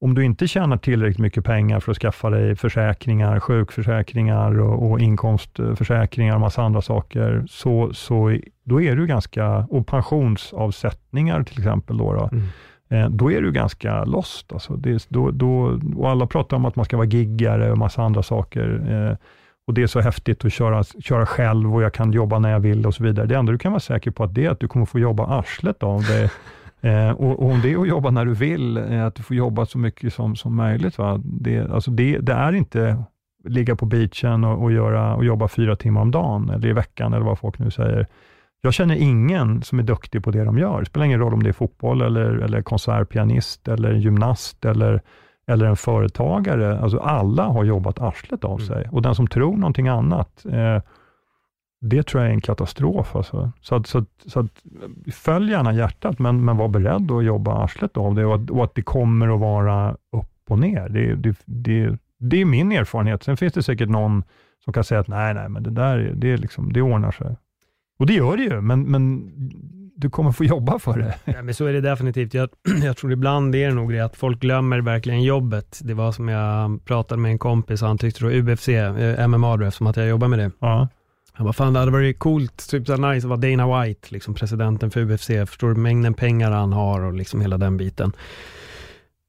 om du inte tjänar tillräckligt mycket pengar för att skaffa dig försäkringar, sjukförsäkringar och, och inkomstförsäkringar och massa andra saker, så, så då är du ganska, och pensionsavsättningar till exempel, då, då mm. eh, då är du ganska lost. Alltså. Det, då, då, och alla pratar om att man ska vara giggare och massa andra saker. Och Det är så häftigt att köra, köra själv och jag kan jobba när jag vill och så vidare. Det enda du kan vara säker på att det är att du kommer få jobba arslet av dig. Eh, och, och, om det är att jobba när du vill, eh, att du får jobba så mycket som, som möjligt. Va? Det, alltså det, det är inte ligga på beachen och, och, göra, och jobba fyra timmar om dagen, eller i veckan, eller vad folk nu säger. Jag känner ingen som är duktig på det de gör. Det spelar ingen roll om det är fotboll, eller, eller konsertpianist, eller gymnast, eller, eller en företagare. Alltså alla har jobbat arslet av mm. sig. Mm. Och den som tror någonting annat, eh, det tror jag är en katastrof. Alltså. Så, att, så, att, så att, följ gärna hjärtat, men, men var beredd att jobba arslet av det och att, och att det kommer att vara upp och ner. Det, det, det, det är min erfarenhet. Sen finns det säkert någon som kan säga att nej, nej, men det där det, är liksom, det ordnar sig. Och det gör det ju, men, men du kommer få jobba för det. Ja, men så är det definitivt. Jag, jag tror ibland är det nog det att folk glömmer verkligen jobbet. Det var som jag pratade med en kompis han tyckte då UFC, eh, MMA då, eftersom att jag jobbar med det. Ja. Han bara, fan det hade varit coolt, typ så nice att vara Dana White, liksom presidenten för UFC. Förstår du mängden pengar han har och liksom hela den biten.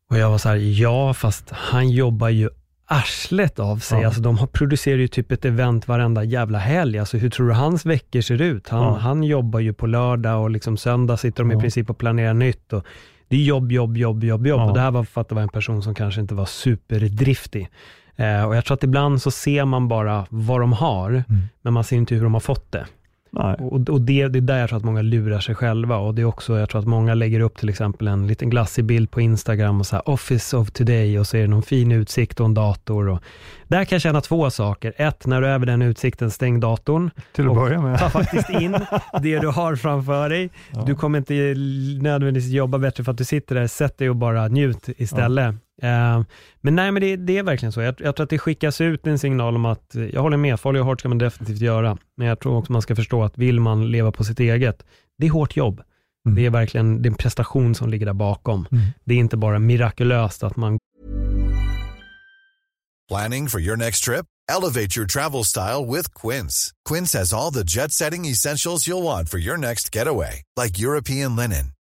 Och jag var så här, ja fast han jobbar ju arslet av sig. Ja. Alltså, de har, producerar ju typ ett event varenda jävla helg. Alltså, hur tror du hans veckor ser ut? Han, ja. han jobbar ju på lördag och liksom söndag sitter de ja. i princip och planerar nytt. Och det är jobb, jobb, jobb, jobb, jobb. Och det här var för att det var en person som kanske inte var superdriftig. Eh, och jag tror att ibland så ser man bara vad de har, mm. men man ser inte hur de har fått det. Och, och det, det är där jag tror att många lurar sig själva. Och det är också, jag tror att många lägger upp till exempel en liten glassig bild på Instagram och så här, Office of today och så är det någon fin utsikt och en dator. Och där kan jag känna två saker. Ett, när du är över den utsikten, stäng datorn. Till att börja med. Ta faktiskt in det du har framför dig. Ja. Du kommer inte nödvändigtvis jobba bättre för att du sitter där. Sätt dig och bara njut istället. Ja. Uh, men nej, men det, det, är verkligen så. Jag, jag, tror att det skickas ut en signal om att, jag håller med, farlig och hårt ska man definitivt göra, men jag tror också man ska förstå att vill man leva på sitt eget, det är hårt jobb. Mm. Det är verkligen det är en prestation som ligger där bakom. Mm. Det är inte bara mirakulöst att man... Planning for your next trip? Elevate your travel style with Quince. Quince has all the jet-setting essentials you'll want for your next getaway, like European linen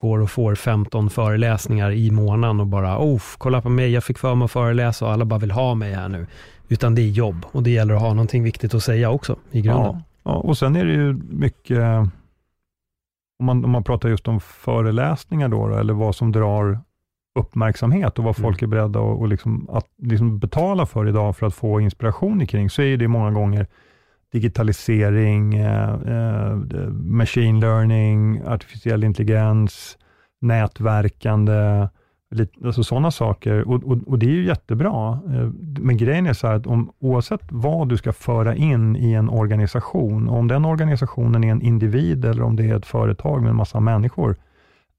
går och får 15 föreläsningar i månaden och bara, oh, kolla på mig, jag fick för mig att föreläsa och alla bara vill ha mig här nu. Utan det är jobb och det gäller att ha någonting viktigt att säga också i grunden. Ja, ja och sen är det ju mycket, om man, om man pratar just om föreläsningar då, eller vad som drar uppmärksamhet och vad mm. folk är beredda att, och liksom, att liksom betala för idag för att få inspiration kring, så är det många gånger digitalisering, eh, eh, machine learning, artificiell intelligens, nätverkande, alltså sådana saker. Och, och, och, det är ju jättebra. Eh, men grejen är så här att om, oavsett vad du ska föra in i en organisation, om den organisationen är en individ eller om det är ett företag med en massa människor,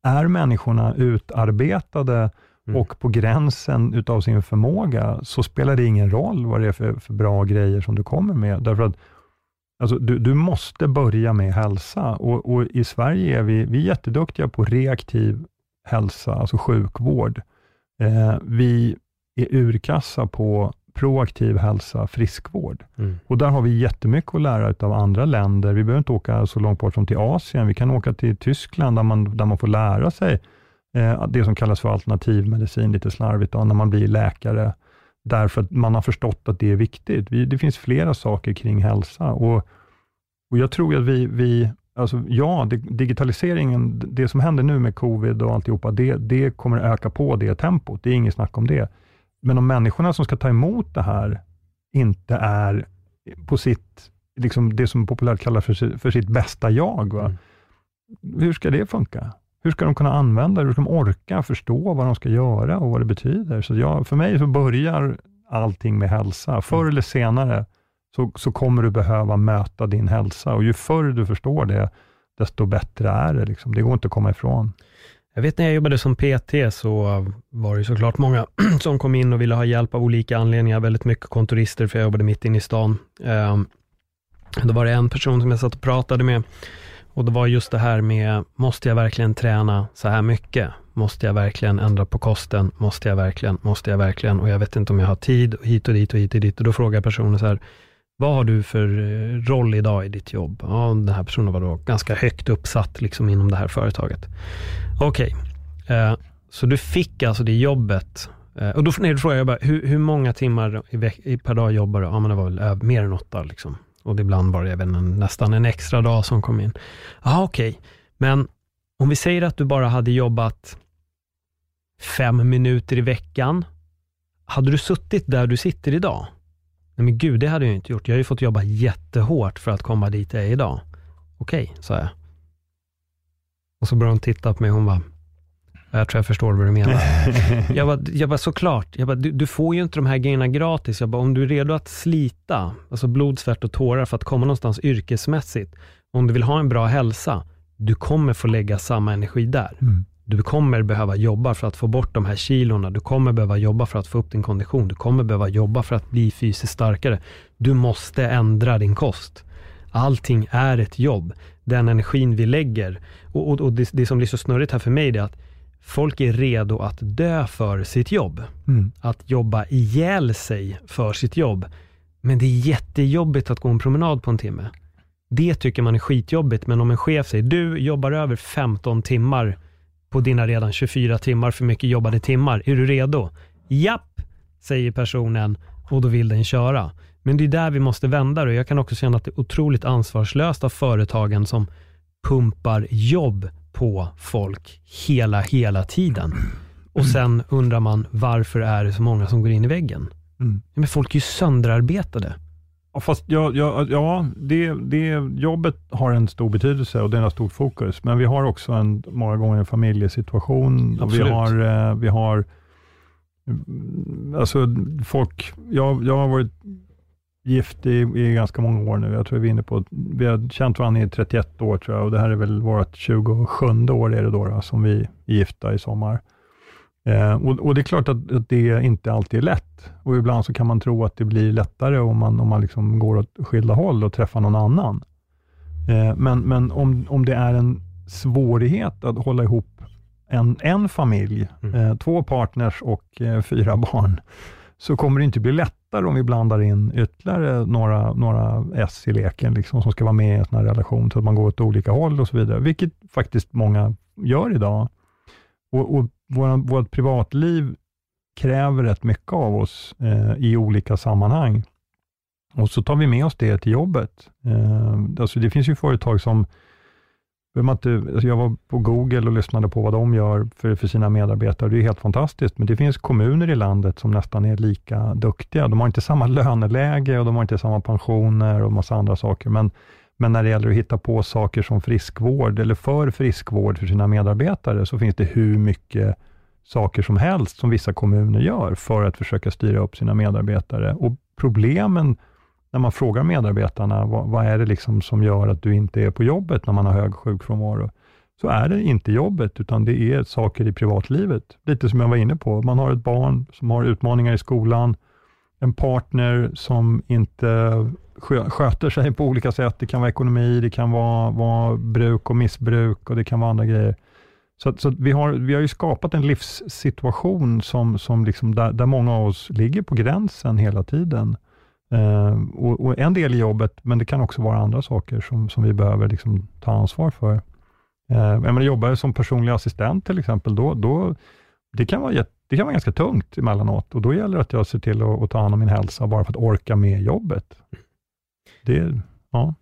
är människorna utarbetade mm. och på gränsen utav sin förmåga, så spelar det ingen roll vad det är för, för bra grejer som du kommer med. Därför att Alltså, du, du måste börja med hälsa och, och, i Sverige är vi, vi är jätteduktiga på reaktiv hälsa, alltså sjukvård. Eh, vi är urkassa på proaktiv hälsa, friskvård. Mm. Och där har vi jättemycket att lära av andra länder. Vi behöver inte åka så långt bort som till Asien. Vi kan åka till Tyskland, där man, där man får lära sig eh, det som kallas för alternativmedicin, lite slarvigt, då, när man blir läkare därför att man har förstått att det är viktigt. Vi, det finns flera saker kring hälsa och, och jag tror att vi, vi alltså ja, digitaliseringen, det som händer nu med covid och alltihopa, det, det kommer öka på det tempot. Det är inget snack om det. Men om människorna som ska ta emot det här inte är på sitt, liksom det som populärt kallas för, för sitt bästa jag. Mm. Hur ska det funka? Hur ska de kunna använda det? Hur ska de orka förstå vad de ska göra och vad det betyder? Så jag, för mig så börjar allting med hälsa. Förr mm. eller senare så, så kommer du behöva möta din hälsa och ju förr du förstår det, desto bättre är det. Liksom. Det går inte att komma ifrån. Jag vet när jag jobbade som PT så var det såklart många som kom in och ville ha hjälp av olika anledningar. Väldigt mycket kontorister, för jag jobbade mitt inne i stan. Um, då var det en person som jag satt och pratade med och det var just det här med, måste jag verkligen träna så här mycket? Måste jag verkligen ändra på kosten? Måste jag verkligen? Måste jag verkligen? Och jag vet inte om jag har tid, och hit och dit och hit och dit. Och då frågar personen så här, vad har du för eh, roll idag i ditt jobb? Ja, den här personen var då ganska högt uppsatt liksom inom det här företaget. Okej, okay. eh, så du fick alltså det jobbet. Eh, och då, nej, då frågar jag bara, hur, hur många timmar i, per dag jobbar du? Ja, men det var väl eh, mer än åtta liksom. Och ibland var det även nästan en extra dag som kom in. Ja, okej. Okay. Men om vi säger att du bara hade jobbat fem minuter i veckan. Hade du suttit där du sitter idag? Nej men gud, det hade jag inte gjort. Jag har ju fått jobba jättehårt för att komma dit jag är idag. Okej, okay, sa jag. Och så började hon titta på mig och hon bara, jag tror jag förstår vad du menar. jag bara, jag bara såklart, jag bara, du, du, får ju inte de här grejerna gratis. Jag bara, om du är redo att slita, alltså blod, svett och tårar för att komma någonstans yrkesmässigt, om du vill ha en bra hälsa, du kommer få lägga samma energi där. Mm. Du kommer behöva jobba för att få bort de här kilorna. Du kommer behöva jobba för att få upp din kondition. Du kommer behöva jobba för att bli fysiskt starkare. Du måste ändra din kost. Allting är ett jobb. Den energin vi lägger. Och, och, och det, det, som blir så snurrigt här för mig är att folk är redo att dö för sitt jobb. Mm. Att jobba ihjäl sig för sitt jobb. Men det är jättejobbigt att gå en promenad på en timme. Det tycker man är skitjobbigt, men om en chef säger, du jobbar över 15 timmar på dina redan 24 timmar för mycket jobbade timmar. Är du redo? Japp, säger personen och då vill den köra. Men det är där vi måste vända det. Jag kan också känna att det är otroligt ansvarslöst av företagen som pumpar jobb på folk hela, hela tiden. Och sen undrar man varför är det så många som går in i väggen? Mm. Men folk är ju sönderarbetade. Ja, fast ja, ja, ja det, det, jobbet har en stor betydelse och det har stort fokus, men vi har också en, många gånger en familjesituation. Och vi har, eh, vi har alltså folk, jag, jag har varit gift i, i ganska många år nu. Jag tror vi är inne på, vi har känt varandra i 31 år tror jag och det här är väl vårt 27 år är det då, då som vi är gifta i sommar. Eh, och, och, Det är klart att, att, det inte alltid är lätt och ibland så kan man tro att det blir lättare om man, om man liksom går åt skilda håll och träffar någon annan. Eh, men men om, om det är en svårighet att hålla ihop en, en familj, mm. eh, två partners och eh, fyra barn, så kommer det inte bli lättare om vi blandar in ytterligare några, några S i leken, liksom, som ska vara med i en sån här relation, så att man går åt olika håll och så vidare, vilket faktiskt många gör idag. Och, och vårt privatliv kräver rätt mycket av oss eh, i olika sammanhang. Och så tar vi med oss det till jobbet. Eh, alltså det finns ju företag som, inte, alltså jag var på Google och lyssnade på vad de gör för, för sina medarbetare. Det är helt fantastiskt, men det finns kommuner i landet som nästan är lika duktiga. De har inte samma löneläge och de har inte samma pensioner och massa andra saker, men men när det gäller att hitta på saker som friskvård eller för friskvård för sina medarbetare, så finns det hur mycket saker som helst som vissa kommuner gör för att försöka styra upp sina medarbetare. Och problemen när man frågar medarbetarna, vad, vad, är det liksom som gör att du inte är på jobbet när man har hög sjukfrånvaro? Så är det inte jobbet, utan det är saker i privatlivet. Lite som jag var inne på, man har ett barn som har utmaningar i skolan, en partner som inte sköter sig på olika sätt. Det kan vara ekonomi, det kan vara, vara bruk och missbruk och det kan vara andra grejer. Så, så vi, har, vi har ju skapat en livssituation som, som liksom där, där många av oss ligger på gränsen hela tiden. Uh, och, och, En del i jobbet, men det kan också vara andra saker som, som vi behöver liksom ta ansvar för. Uh, jag jobbar som personlig assistent till exempel, då, då, det, kan vara jätt, det kan vara ganska tungt emellanåt och då gäller det att jag ser till att, att ta hand om min hälsa bara för att orka med jobbet det, ja.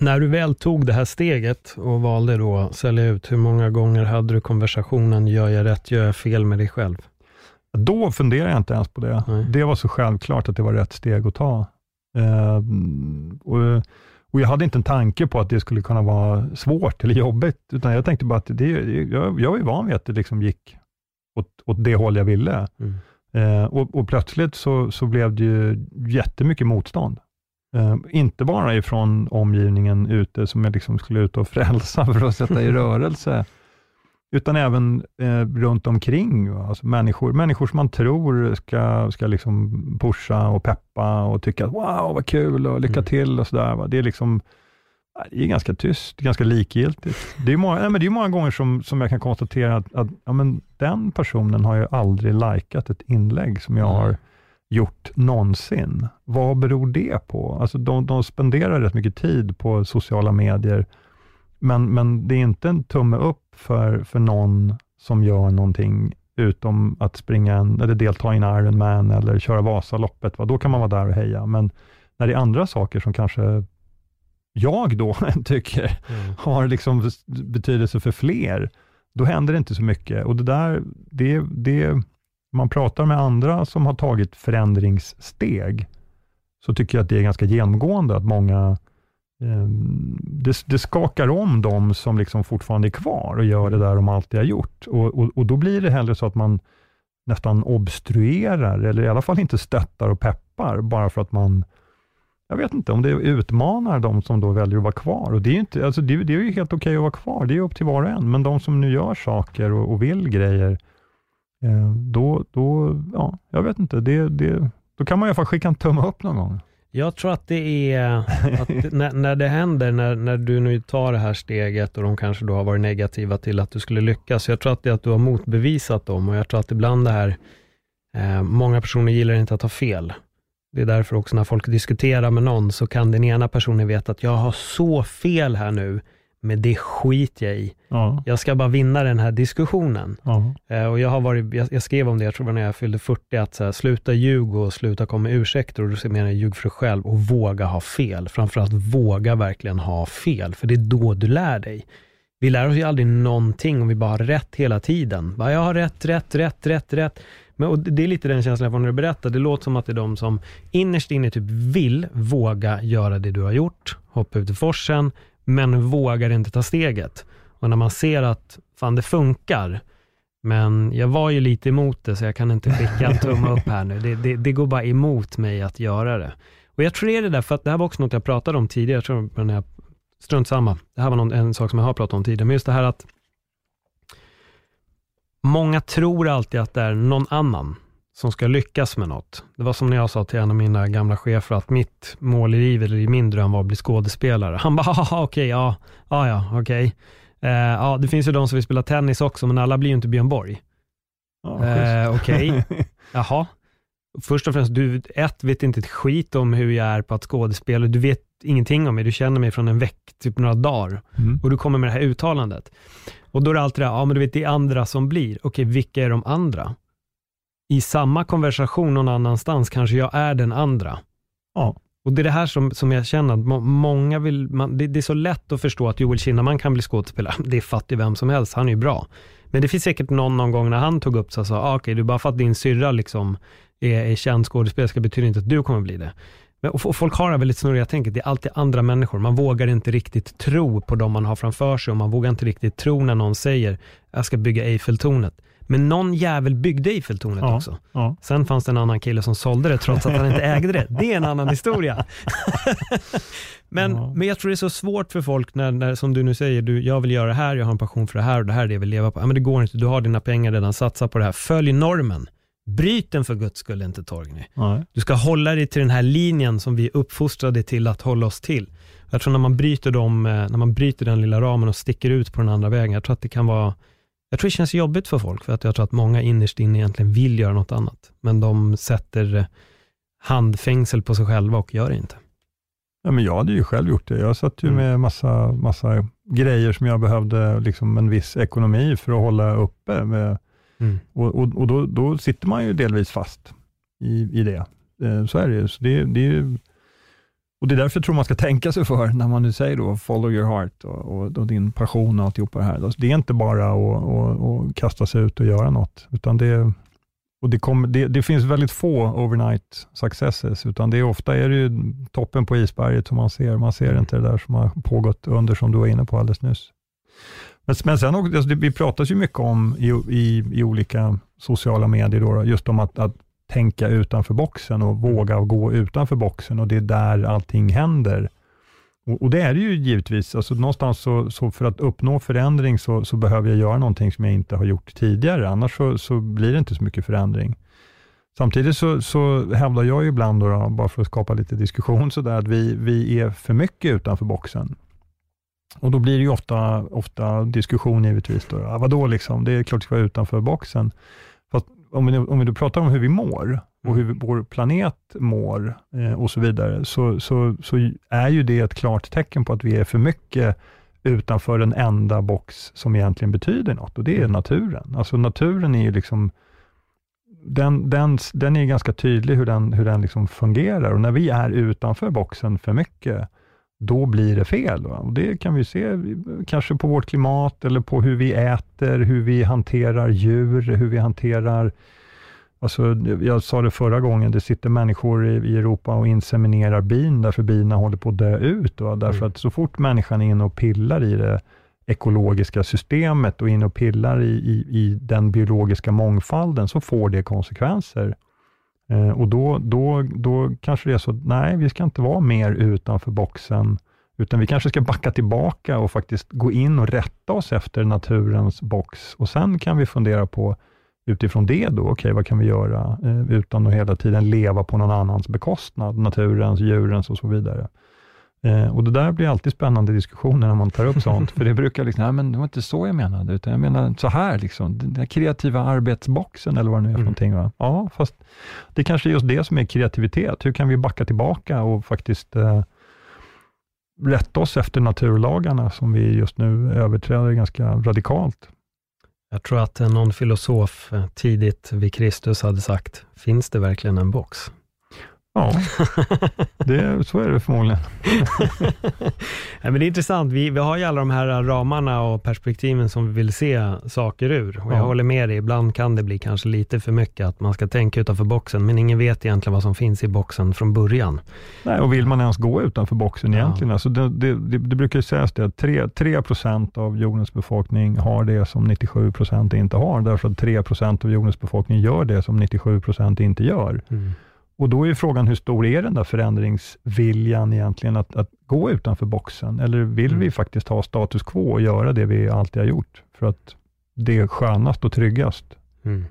När du väl tog det här steget och valde då att sälja ut, hur många gånger hade du konversationen, gör jag rätt, gör jag fel med dig själv? Då funderade jag inte ens på det. Nej. Det var så självklart att det var rätt steg att ta. Eh, och, och Jag hade inte en tanke på att det skulle kunna vara svårt eller jobbigt, utan jag tänkte bara att det, jag, jag var van vid att det liksom gick åt, åt det håll jag ville. Mm. Eh, och, och plötsligt så, så blev det ju jättemycket motstånd. Eh, inte bara ifrån omgivningen ute, som jag liksom skulle ut och frälsa för att sätta i rörelse, utan även eh, runt omkring. Alltså människor, människor som man tror ska, ska liksom pusha och peppa och tycka att wow, vad kul och lycka Mm. till och sådär. Det är liksom det är ganska tyst, ganska likgiltigt. Det är många, nej, men det är många gånger som, som jag kan konstatera att, att ja, men den personen har ju aldrig likat ett inlägg som jag har gjort någonsin. Vad beror det på? Alltså de, de spenderar rätt mycket tid på sociala medier, men, men det är inte en tumme upp för, för någon som gör någonting utom att springa en, eller delta i en Ironman eller köra Vasaloppet. Va? Då kan man vara där och heja, men när det är andra saker som kanske jag då tycker Mm. har liksom betydelse för fler, då händer det inte så mycket. Och det där, det, det, man pratar med andra som har tagit förändringssteg, så tycker jag att det är ganska genomgående att många, Ehm, det, det skakar om de som liksom fortfarande är kvar och gör det där de alltid har gjort. Och, och, och då blir det hellre så att man nästan obstruerar, eller i alla fall inte stöttar och peppar, bara för att man jag vet inte om det utmanar de som då väljer att vara kvar. Och det är ju, inte, alltså det, det är ju helt okej att vara kvar, det är upp till var och en. Men de som nu gör saker och, och vill grejer, eh, då, då, ja, jag vet inte, det, det, då kan man i alla fall skicka en tumme upp någon gång. Jag tror att det är, att när, när det händer, när, när du nu tar det här steget och de kanske då har varit negativa till att du skulle lyckas, jag tror att det är att du har motbevisat dem och jag tror att ibland det här, eh, många personer gillar inte att ha fel. Det är därför också när folk diskuterar med någon så kan den ena personen veta att jag har så fel här nu, men det skiter jag i. Ja, Jag ska bara vinna den här diskussionen. ja, Eh, och jag, har varit, jag, jag skrev om det, jag tror det var när jag fyllde 40, att så här, sluta ljuga och sluta komma med ursäkter. Och då menar jag ljug för dig själv och våga ha fel. Framförallt våga verkligen ha fel, för det är då du lär dig. Vi lär oss ju aldrig någonting om vi bara har rätt hela tiden. Bara, jag har rätt, rätt, rätt, rätt, rätt. Men, och det är lite den känslan jag får när du berättar. Det låter som att det är de som innerst inne typ vill våga göra det du har gjort, hoppa ut i forsen, men vågar inte ta steget. Och när man ser att fan det funkar, men jag var ju lite emot det, så jag kan inte skicka en tumme upp här nu. Det, det, det går bara emot mig att göra det. Och jag tror det är det där, för att det här var också något jag pratade om tidigare, jag tror men jag, strunt samma. Det här var någon, en sak som jag har pratat om tidigare, men just det här att många tror alltid att det är någon annan som ska lyckas med något. Det var som när jag sa till en av mina gamla chefer att mitt mål i livet, eller i min dröm var att bli skådespelare. Han bara, "Haha, okej, ja, ja, ja, okej. Eh, ja, det finns ju de som vill spela tennis också, men alla blir ju inte Björn Borg. ja Eh. Okej, jaha. Först och främst, du ett, vet inte ett skit om hur jag är på att skådespela. Du vet ingenting om mig. Du känner mig från en veck, typ några dagar. Mm. Och du kommer med det här uttalandet. Och då är det alltid det här, ja men du vet det är andra som blir. Okej, vilka är de andra? I samma konversation någon annanstans kanske jag är den andra. Ja. Och det är det här som, som jag känner, att må, många vill, man, det, det är så lätt att förstå att Joel Kinnaman kan bli skådespelare. Det fattar ju vem som helst, han är ju bra. Men det finns säkert någon, någon gång när han tog upp sig och sa, ah, okej, du bara för att din syrra liksom är, är känd skådespelerska betyder inte att du kommer bli det. Men, och, och folk har det väldigt snurriga tänket, det är alltid andra människor. Man vågar inte riktigt tro på de man har framför sig och man vågar inte riktigt tro när någon säger, jag ska bygga Eiffeltornet. Men någon jävel byggde Eiffeltornet Ja. också. Ja. Sen fanns det en annan kille som sålde det trots att han inte ägde det. Det är en annan historia. men, Ja. men jag tror det är så svårt för folk när, när som du nu säger, du, jag vill göra det här, jag har en passion för det här och det här är det jag vill leva på. Men det går inte, du har dina pengar redan, satsa på det här. Följ normen. Bryt den för guds skull inte Torgny. Nej. Du ska hålla dig till den här linjen som vi är uppfostrade till att hålla oss till. Jag tror när man bryter, dem, eh, när man bryter den lilla ramen och sticker ut på den andra vägen, jag tror att det kan vara jag tror det känns jobbigt för folk, för att jag tror att många innerst inne egentligen vill göra något annat. Men de sätter eh, handfängsel på sig själva och gör det inte. Ja, men jag hade ju själv gjort det. Jag satt ju Mm. med massa, massa grejer som jag behövde liksom en viss ekonomi för att hålla uppe. Med, Mm. och och, och då, då sitter man ju delvis fast i, i det. Eh, Så är det ju. Så det, det är ju. Och det är därför jag tror man ska tänka sig för när man nu säger då follow your heart och, och, och din passion och alltihopa det här. Alltså, Det är inte bara att, kasta sig ut och göra något, utan det, Och det, kommer, det, det, finns väldigt få overnight successes, utan det är ofta är det ju toppen på isberget som man ser. Man ser inte det där som har pågått under, som du var inne på alldeles nyss. Men, men sen också, alltså, vi pratas ju mycket om i, i, i olika sociala medier, då, just om att, att tänka utanför boxen och våga gå utanför boxen och det är där allting händer. Och, och det är det ju givetvis. Alltså någonstans så, så för att uppnå förändring så, så, behöver jag göra någonting som jag inte har gjort tidigare, annars så, så blir det inte så mycket förändring. Samtidigt så, så hävdar jag ibland, då, då, bara för att skapa lite diskussion, så där, att vi, vi är för mycket utanför boxen. Och Då blir det ju ofta, ofta diskussion givetvis. Då. Ja, vadå, liksom? det är klart att vi ska vara utanför boxen. Om vi, om vi då pratar om hur vi mår, och hur vår planet mår eh, och så vidare, så, så, så är ju det ett klart tecken på att vi är för mycket utanför den enda box som egentligen betyder något, och det är mm. naturen. Alltså naturen är ju liksom, den, den, den är ganska tydlig hur den, hur den liksom fungerar, och när vi är utanför boxen för mycket, då blir det fel. Va? Och Det kan vi se kanske på vårt klimat, eller på hur vi äter, hur vi hanterar djur, hur vi hanterar Alltså, jag sa det förra gången, det sitter människor i, Europa och inseminerar bin, därför bina håller på att dö ut. Va? Därför mm. att så fort människan är inne och pillar i det ekologiska systemet och inne och pillar i, i, i den biologiska mångfalden, så får det konsekvenser. Eh, och då, då, då kanske det är så, att nej, vi ska inte vara mer utanför boxen, utan vi kanske ska backa tillbaka och faktiskt gå in och rätta oss efter naturens box. Och sen kan vi fundera på, utifrån det då, okej, okay, vad kan vi göra eh, utan att hela tiden leva på någon annans bekostnad, naturens, djurens och så vidare. Eh, och Det där blir alltid spännande diskussioner när man tar upp sånt, för det brukar liksom, nej men det var inte så jag menade, utan jag menar så här, liksom, den där kreativa arbetsboxen eller vad det nu är för mm. någonting. Va? Ja, fast det kanske är just det som är kreativitet. Hur kan vi backa tillbaka och faktiskt eh, rätta oss efter naturlagarna som vi just nu överträder ganska radikalt? Jag tror att någon filosof eh, tidigt vid Kristus hade sagt, finns det verkligen en box? Ja, det, så är det förmodligen. ja, men det är intressant. Vi, vi har ju alla de här ramarna och perspektiven som vi vill se saker ur. Och jag håller med dig, ibland kan det bli kanske lite för mycket att man ska tänka utanför boxen, men ingen vet egentligen vad som finns i boxen från början. Nej, och vill man ens gå utanför boxen egentligen? Ja. Alltså det, det, det, det brukar ju sägas det att 3, 3 av jordens befolkning har det som 97% inte har, därför att 3 av jordens befolkning gör det som 97% inte gör. Mm. Och då är frågan, hur stor är den där förändringsviljan egentligen, att, att gå utanför boxen? Eller vill mm. vi faktiskt ha status quo och göra det vi alltid har gjort, för att det är skönast och tryggast? Mm.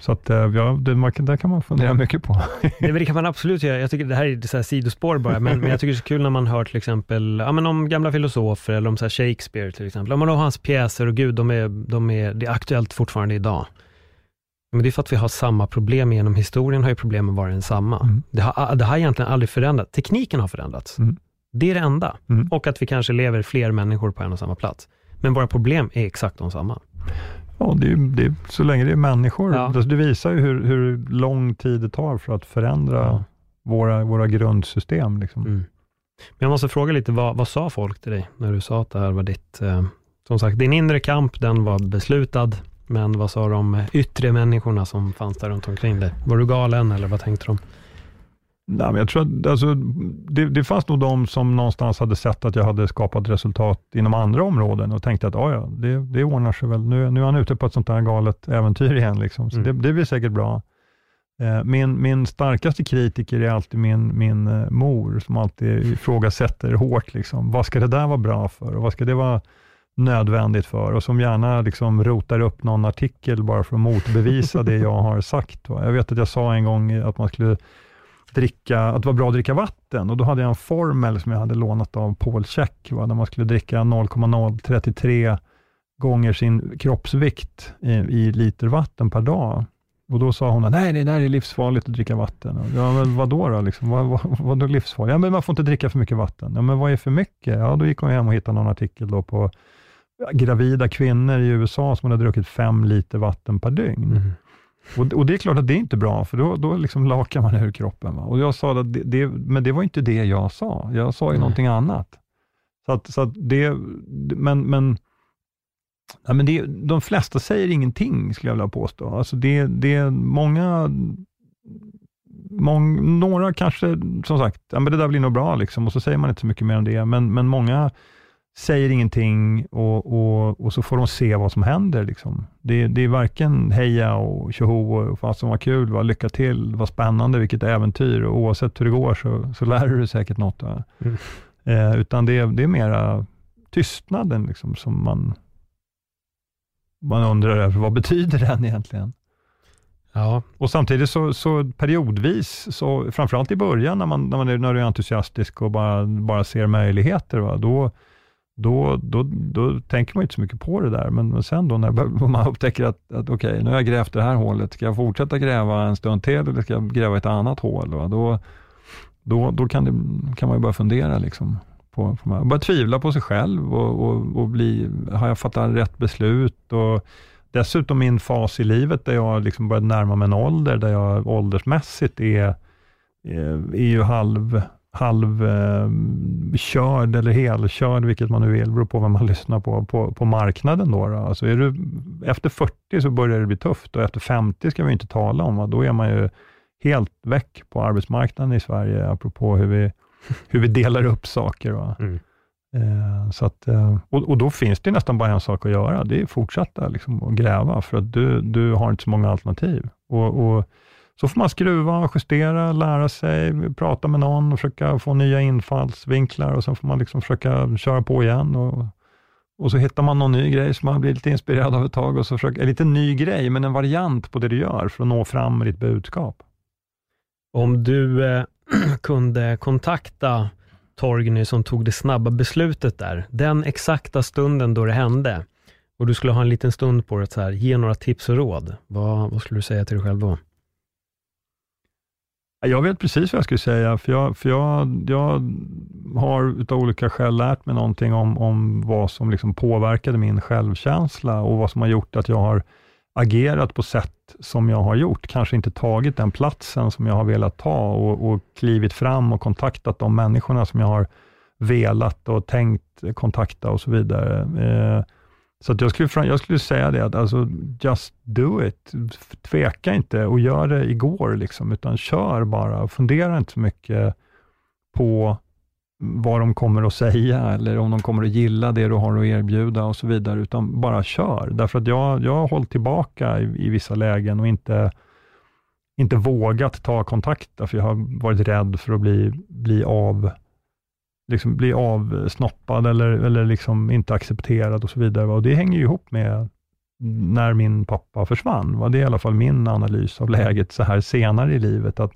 Så att, eh, ja, det, det kan man fundera mycket på. det, det kan man absolut göra. Jag tycker det här är så här sidospår bara, men, men jag tycker det är så kul när man hör till exempel ja, men om gamla filosofer eller om så Shakespeare till exempel. Om man har hans pjäser och gud, de är, de är, det är aktuellt fortfarande idag. Men det är för att vi har samma problem genom historien, har ju problemen varit densamma. Mm. Det, har, det har egentligen aldrig förändrats. Tekniken har förändrats. Mm. Det är det enda. Mm. Och att vi kanske lever fler människor på en och samma plats. Men våra problem är exakt de samma. Ja, det är, det är, så länge det är människor. Ja. Det, visar ju hur, hur lång tid det tar för att förändra ja. våra, våra grundsystem. Liksom. Mm. Men jag måste fråga lite, vad, vad sa folk till dig när du sa att det här var ditt... Eh, som sagt, din inre kamp, den var beslutad. Men vad sa de yttre människorna som fanns där runt omkring dig? Var du galen eller vad tänkte de? Nej, men jag tror att alltså, det, det fanns nog de som någonstans hade sett att jag hade skapat resultat inom andra områden och tänkte att ja, det, det ordnar sig väl. Nu, nu är han ute på ett sånt här galet äventyr igen. Liksom. Så mm. det, det blir säkert bra. Eh, min, min starkaste kritiker är alltid min, min eh, mor, som alltid ifrågasätter hårt. Liksom. Vad ska det där vara bra för? Och vad ska det vara nödvändigt för och som gärna liksom rotar upp någon artikel bara för att motbevisa det jag har sagt. Jag vet att jag sa en gång att man skulle dricka, att det var bra att dricka vatten och då hade jag en formel som jag hade lånat av Paul Check, va, där man skulle dricka 0,033 gånger sin kroppsvikt i, i, liter vatten per dag. Och Då sa hon, nej det där är livsfarligt att dricka vatten. Ja, men vadå då? då liksom? vad, vad, vad då livsfarligt? Ja, men man får inte dricka för mycket vatten. Ja, men vad är för mycket? Ja, då gick hon hem och hittade någon artikel då på gravida kvinnor i USA som hade druckit fem liter vatten per dygn. Mm. Och, och, det är klart att det är inte bra, för då, då liksom lakar man ur kroppen. Va? Och jag sa att det, det, men det var inte det jag sa. Jag sa ju mm. någonting annat. Så att, så att det, men, men Ja, men det, de flesta säger ingenting, skulle jag vilja påstå. Alltså det, det är många, mång, några kanske, som sagt, ja, men det där blir nog bra, liksom, och så säger man inte så mycket mer om det, men, men många säger ingenting och, och, och så får de se vad som händer. Liksom. Det, det är varken heja och tjoho och vad som var kul, vad lycka till, vad spännande, vilket äventyr och oavsett hur det går så, så lär du dig säkert något. Mm. Eh, utan det, det är mera tystnaden liksom, som man, man undrar över, vad betyder den egentligen? Ja. Och samtidigt så, så periodvis, så, framförallt i början när man, när man är, när du är entusiastisk och bara, bara ser möjligheter, va, då, då, då, då tänker man inte så mycket på det där. Men sen då när man upptäcker att, att okej, okay, nu har jag grävt det här hålet, ska jag fortsätta gräva en stund till eller ska jag gräva ett annat hål? Va? Då, då, då kan, det, kan man ju börja fundera. Liksom på, på börja tvivla på sig själv och, och, och, bli, har jag fattat rätt beslut? Och dessutom min fas i livet där jag liksom börjat närma mig en ålder, där jag åldersmässigt är, är, är ju halv halvkörd eh, eller helkörd, vilket man nu vill, beror på vad man lyssnar på, på, på marknaden. Då, då. Alltså är du, efter 40 så börjar det bli tufft och efter 50 ska vi inte tala om. Va? Då är man ju helt väck på arbetsmarknaden i Sverige, apropå hur vi, hur vi delar upp saker. Va? Mm. Eh, så att, eh, och, och, då finns det nästan bara en sak att göra, det är att fortsätta liksom, att gräva, för att du, du har inte så många alternativ. Och, och så får man skruva, justera, lära sig, prata med någon och försöka få nya infallsvinklar och sen får man liksom försöka köra på igen. Och, och så hittar man någon ny grej som man blir lite inspirerad av ett tag och så försöker, en liten ny grej, men en variant på det du gör för att nå fram med ditt budskap. Om du eh, kunde kontakta Torgny som tog det snabba beslutet där, den exakta stunden då det hände, och du skulle ha en liten stund på dig att ge några tips och råd, vad, vad skulle du säga till dig själv då? Jag vet precis vad jag skulle säga, för jag, för jag, jag har av olika skäl lärt mig någonting om, om vad som liksom påverkade min självkänsla och vad som har gjort att jag har agerat på sätt som jag har gjort, kanske inte tagit den platsen som jag har velat ta och, och klivit fram och kontaktat de människorna som jag har velat och tänkt kontakta och så vidare. Eh, så jag, skulle, jag skulle säga det, att alltså, just do it. Tveka inte och gör det igår, liksom, utan kör bara. Fundera inte så mycket på vad de kommer att säga eller om de kommer att gilla det du har att erbjuda och så vidare, utan bara kör. Därför att jag, jag har hållit tillbaka i, i vissa lägen och inte, inte vågat ta kontakt, för jag har varit rädd för att bli, bli av liksom bli avsnoppad eller, eller liksom inte accepterad och så vidare. Och det hänger ju ihop med när min pappa försvann. Va? Det är i alla fall min analys av läget så här senare i livet, att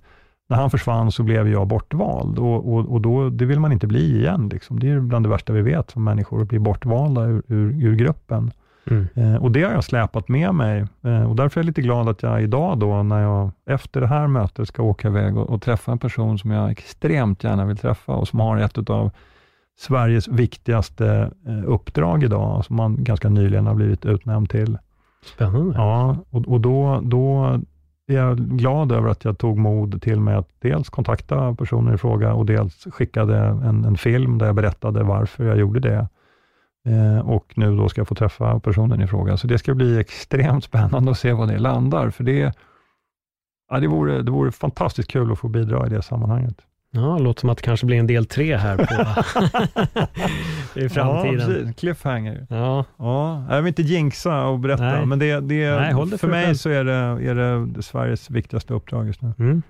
när han försvann så blev jag bortvald och, och, och då, det vill man inte bli igen. Liksom. Det är bland det värsta vi vet som människor, att bli bortvalda ur, ur, ur gruppen. Mm. Eh, och det har jag släpat med mig eh, och därför är jag lite glad att jag idag då, när jag efter det här mötet ska åka iväg och, och träffa en person som jag extremt gärna vill träffa och som har ett av Sveriges viktigaste eh, uppdrag idag, som man ganska nyligen har blivit utnämnd till. Spännande. Ja, och, och då, då är jag glad över att jag tog mod till mig att dels kontakta personen i fråga och dels skickade en, en film där jag berättade varför jag gjorde det. Eh, och nu då ska jag få träffa personen i fråga. Så det ska bli extremt spännande att se var det landar, för det, ja, det, vore, det vore fantastiskt kul att få bidra i det sammanhanget. Ja, det låter som att det kanske blir en del tre här på, i framtiden. Ja, precis. Cliffhanger. Ja. Ja, jag vill inte jinxa och berätta, Nej. men det, det, Nej, för, för mig så är det, är det Sveriges viktigaste uppdrag just nu. Mm.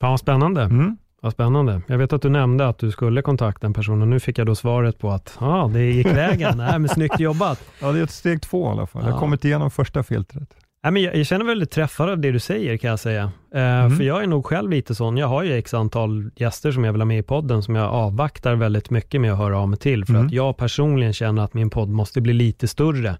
Fan vad spännande. Mm. Vad spännande. Jag vet att du nämnde att du skulle kontakta en person och nu fick jag då svaret på att ja, det gick vägen. Nej, men snyggt jobbat. Ja, det är ett steg två i alla fall. Ja. Jag har kommit igenom första filtret. Nej, men jag, jag känner väldigt träffad av det du säger kan jag säga. Uh, mm. För jag är nog själv lite sån. Jag har ju x antal gäster som jag vill ha med i podden som jag avvaktar väldigt mycket med att höra av mig till. För mm. att jag personligen känner att min podd måste bli lite större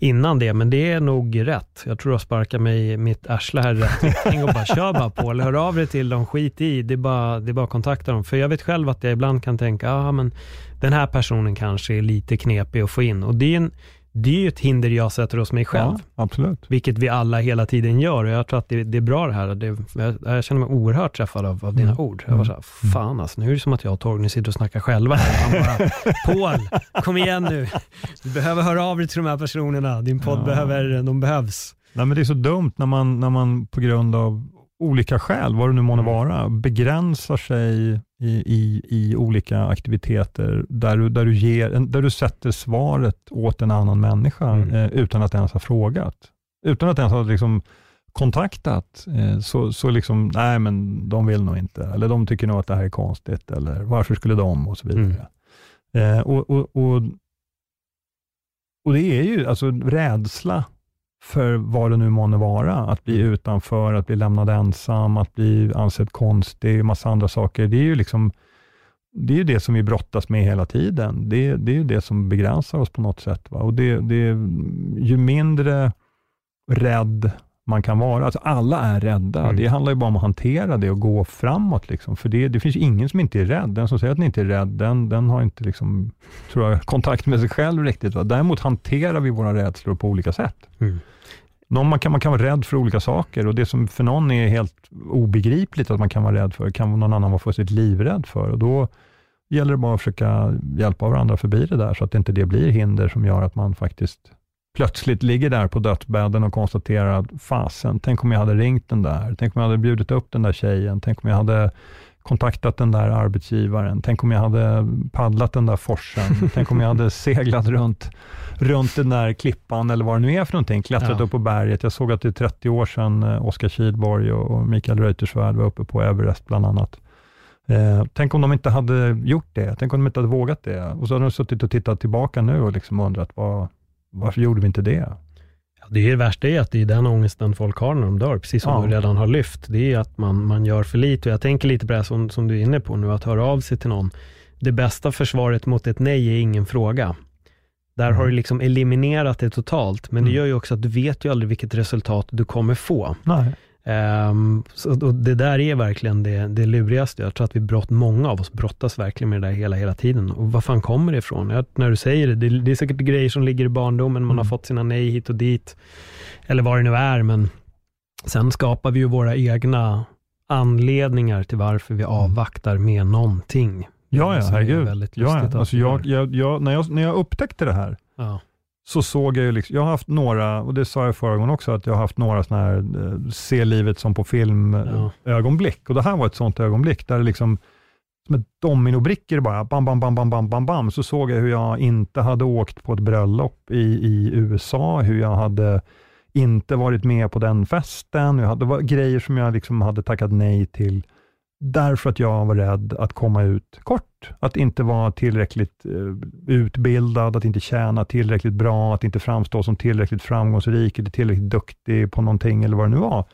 innan det, men det är nog rätt. Jag tror jag sparkar mig i mitt arsle här rätt riktning och bara kör bara på, eller hör av dig till dem, skit i, det är bara, det är bara att kontakta dem. För jag vet själv att jag ibland kan tänka, ah, men den här personen kanske är lite knepig att få in och det är en, det är ju ett hinder jag sätter hos mig själv. Ja, absolut. Vilket vi alla hela tiden gör och jag tror att det, det är bra det här. Det, jag, jag känner mig oerhört träffad av, av dina Mm. ord. Jag var så här, fan alltså, nu är det som att jag och Torgny sitter och snackar själva här. Han bara, Paul, kom igen nu. Du behöver höra av dig till de här personerna. Din podd Ja. behöver, de behövs. Nej, men det är så dumt när man, när man på grund av olika skäl, vad det nu månde Mm. vara, begränsar sig i, i, i olika aktiviteter där du, där, du ger, där du sätter svaret åt en annan människa Mm. eh, utan att ens ha frågat. Utan att ens ha liksom kontaktat, eh, så, så liksom, nej men de vill nog inte, eller de tycker nog att det här är konstigt, eller varför skulle de, och så vidare. Eh, och, och, och, och det är ju alltså rädsla för vad det nu månde vara, att bli utanför, att bli lämnad ensam, att bli ansedd konstig, massa andra saker. Det är ju liksom det är ju det som vi brottas med hela tiden. Det, det är ju det som begränsar oss på något sätt. Va? Och det, det, ju mindre rädd man kan vara, alltså alla är rädda. Mm. Det handlar ju bara om att hantera det och gå framåt. Liksom. För det, det finns ingen som inte är rädd. Den som säger att den inte är rädd, den, den har inte liksom, tror jag, kontakt med sig själv riktigt. Va? Däremot hanterar vi våra rädslor på olika sätt. Mm. Någon, man, kan, man kan vara rädd för olika saker och det som för någon är helt obegripligt att man kan vara rädd för, kan någon annan vara fullständigt livrädd för. Och då gäller det bara att försöka hjälpa varandra förbi det där, så att inte det blir hinder som gör att man faktiskt plötsligt ligger där på dödsbädden och konstaterar att fasen, tänk om jag hade ringt den där, tänk om jag hade bjudit upp den där tjejen, tänk om jag hade kontaktat den där arbetsgivaren, tänk om jag hade paddlat den där forsen, tänk om jag hade seglat runt, runt den där klippan eller vad det nu är för någonting, klättrat Ja. upp på berget. Jag såg att det är 30 år sedan eh, Oskar Kihlborg och, och Mikael Reuterswärd var uppe på Everest bland annat. Eh, tänk om de inte hade gjort det, tänk om de inte hade vågat det. Och så hade de suttit och tittat tillbaka nu och liksom undrat, vad, varför gjorde vi inte det? Ja, det, är det värsta är att det är den ångesten folk har när de dör, precis som Ja. du redan har lyft. Det är att man, man gör för lite. Och jag tänker lite på det här som, som du är inne på nu, att höra av sig till någon. Det bästa försvaret mot ett nej är ingen fråga. Där har du liksom eliminerat det totalt, men det Mm. gör ju också att du vet ju aldrig vilket resultat du kommer få. Nej. Ehm, så, det där är verkligen det, det lurigaste. Jag tror att vi brott, många av oss brottas verkligen med det där hela, hela tiden. Och vad fan kommer det ifrån? Jag, när du säger det, det, det är säkert grejer som ligger i barndomen, man har Mm. fått sina nej hit och dit, eller vad det nu är, men sen skapar vi ju våra egna anledningar till varför vi avvaktar med någonting. Ja, ja, herregud. Ja, ja. Alltså jag, jag, jag, när, jag, när jag upptäckte det här, ja. Så såg jag ju, liksom, jag har haft några, och det sa jag förra gången också, att jag har haft några sådana här eh, se livet som på film eh, Ja. Och det här var ett sådant ögonblick, där det liksom, som ett dominobrickor bara, bam, bam, bam, bam, bam, bam, bam, så såg jag hur jag inte hade åkt på ett bröllop i, i USA, hur jag hade inte varit med på den festen. Jag hade, det var grejer som jag liksom hade tackat nej till, därför att jag var rädd att komma ut kort. Att inte vara tillräckligt eh, utbildad, att inte tjäna tillräckligt bra, att inte framstå som tillräckligt framgångsrik eller tillräckligt duktig på någonting eller vad det nu var.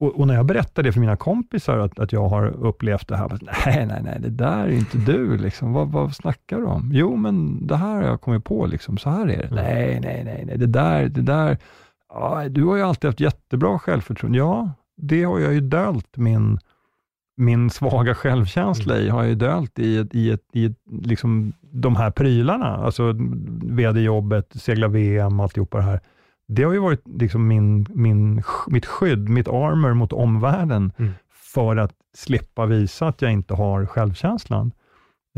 Och, och när jag berättade det för mina kompisar, att, att jag har upplevt det här, bara, nej, nej, nej, det där är inte du, liksom. vad, vad snackar du om? Jo, men det här har jag kommit på, liksom. så här är det. Nej, nej, nej, nej, det där, det där, ja, du har ju alltid haft jättebra självförtroende. Ja, det har jag ju dölt min, min svaga självkänsla i, har jag ju dölt i, ett, i, ett, i ett, liksom, de här prylarna, alltså vd-jobbet, segla VM, alltihopa det här. Det har ju varit liksom min, min, mitt skydd, mitt armor mot omvärlden, Mm. för att slippa visa att jag inte har självkänslan.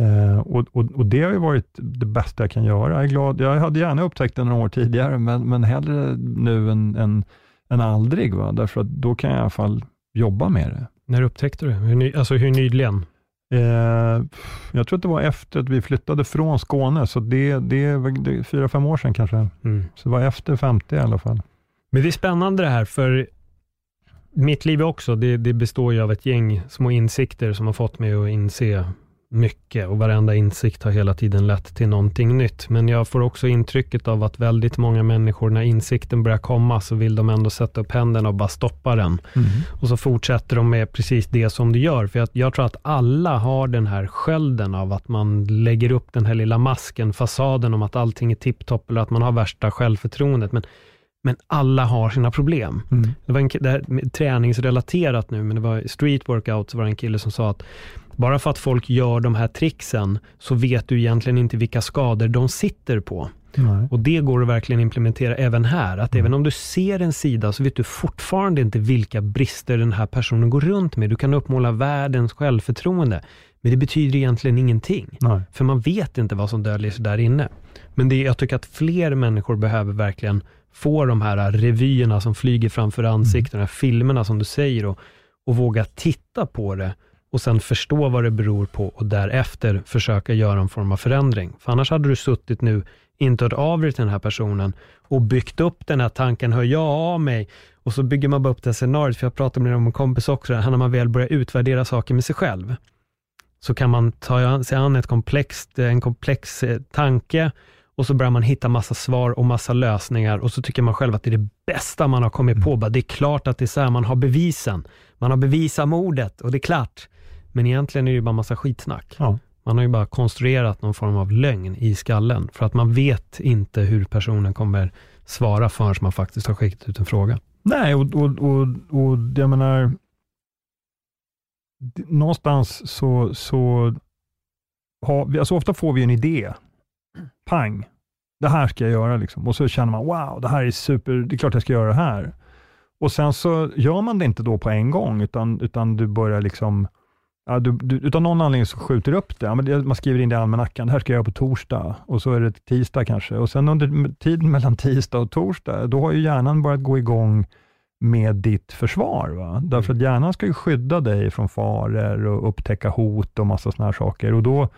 Eh, och, och, och det har ju varit det bästa jag kan göra. Jag är glad. Jag hade gärna upptäckt det några år tidigare, men, men hellre nu än, än, än aldrig, va? därför att då kan jag i alla fall jobba med det. När upptäckte du? Hur, ny, alltså hur nyligen? Eh, jag tror att det var efter att vi flyttade från Skåne, så det, det det fyra, fem år sedan kanske. Mm. Så det var efter 50 i alla fall. Men det är spännande det här, för mitt liv också, det, det består ju av ett gäng små insikter som har fått mig att inse mycket och varenda insikt har hela tiden lett till någonting nytt. Men jag får också intrycket av att väldigt många människor, när insikten börjar komma, så vill de ändå sätta upp händerna och bara stoppa den. Och så fortsätter de med precis det som du gör. För jag, jag tror att alla har den här skölden av att man lägger upp den här lilla masken, fasaden om att allting är tipptopp eller att man har värsta självförtroendet. Men, men alla har sina problem. Mm. Det var en, det här träningsrelaterat nu, men det var street workout, så var det en kille som sa att bara för att folk gör de här tricksen, så vet du egentligen inte vilka skador de sitter på. Nej. Och det går att verkligen implementera även här. Att även om du ser en sida så vet du fortfarande inte vilka brister den här personen går runt med. Du kan uppmåla världens självförtroende. Men det betyder egentligen ingenting. Nej. För man vet inte vad som döljer sig där inne. Men det, jag tycker att fler människor behöver verkligen få de här revyerna som flyger framför ansiktet, de här filmerna som du säger och, och våga titta på det och sen förstå vad det beror på och därefter försöka göra en form av förändring. För annars hade du suttit nu, inte hört av dig till den här personen och byggt upp den här tanken, hör jag av mig? Och så bygger man bara upp det här scenariot, för jag pratade med en kompis också, när man väl börjar utvärdera saker med sig själv, så kan man ta sig an ett komplext, en komplex eh, tanke och så börjar man hitta massa svar och massa lösningar och så tycker man själv att det är det bästa man har kommit på. Bara, det är klart att det är så här, man har bevisen. Man har bevisat mordet och det är klart. Men egentligen är det ju bara massa skitsnack. Ja. Man har ju bara konstruerat någon form av lögn i skallen, för att man vet inte hur personen kommer svara förrän man faktiskt har skickat ut en fråga. Nej, och, och, och, och jag menar, någonstans så, så har alltså ofta får vi en idé. Pang, det här ska jag göra liksom. Och så känner man, wow, det här är super, det är klart jag ska göra det här. Och sen så gör man det inte då på en gång, utan, utan du börjar liksom, ja, du, du, utan någon anledning så skjuter du upp det. Ja. Man skriver in det i almanackan, det här ska jag göra på torsdag, och så är det tisdag kanske. Och sen under tiden mellan tisdag och torsdag, då har ju hjärnan börjat gå igång med ditt försvar. Va? Därför att hjärnan ska ju skydda dig från faror och upptäcka hot och massa sådana här saker. Och då,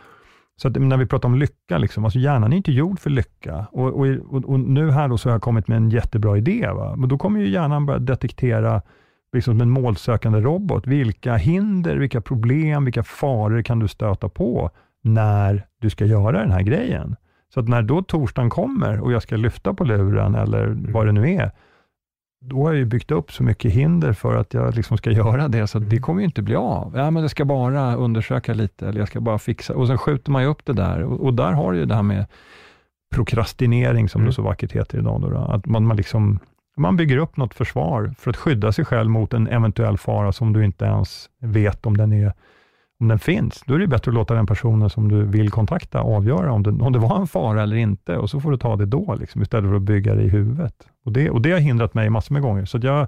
så när vi pratar om lycka, liksom, alltså hjärnan är inte gjord för lycka. Och, och, och, och nu här då så har jag kommit med en jättebra idé. Va? Men då kommer ju hjärnan börja detektera, liksom som en målsökande robot, vilka hinder, vilka problem, vilka faror kan du stöta på när du ska göra den här grejen. Så att när då torsdagen kommer och jag ska lyfta på luren eller vad det nu är, då har jag ju byggt upp så mycket hinder för att jag liksom ska göra det, så det kommer ju inte bli av. Ja, men jag ska bara undersöka lite, eller jag ska bara fixa, och sen skjuter man ju upp det där. Och, och där har du ju det här med prokrastinering, som Mm. det så vackert heter idag. Då, då. Att man, man, liksom, man bygger upp något försvar för att skydda sig själv mot en eventuell fara som du inte ens vet om den, är, om den finns. Då är det bättre att låta den personen som du vill kontakta avgöra om det, om det var en fara eller inte, och så får du ta det då, liksom, istället för att bygga det i huvudet. Och det, och det har hindrat mig massor med gånger, så att jag,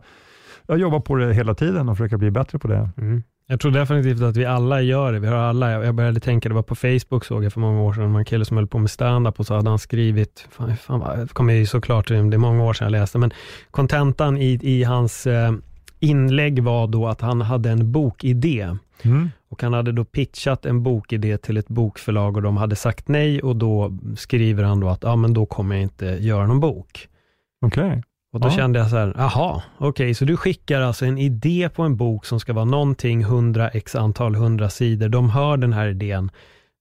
jag jobbar på det hela tiden och försöker bli bättre på det. Mm. Jag tror definitivt att vi alla gör det. Vi har alla, jag började tänka, det var på Facebook såg jag för många år sedan, en kille som höll på med stand-up och så hade han skrivit, fan, fan, kommer ju såklart, det är många år sedan jag läste, men kontentan i, i hans eh, inlägg var då att han hade en bokidé. Mm. Och han hade då pitchat en bokidé till ett bokförlag och de hade sagt nej och då skriver han då att, ja men då kommer jag inte göra någon bok. Okej. Och då Ja. kände jag så här, jaha, okej, så du skickar alltså en idé på en bok som ska vara någonting, 100 x antal, 100 sidor. De hör den här idén,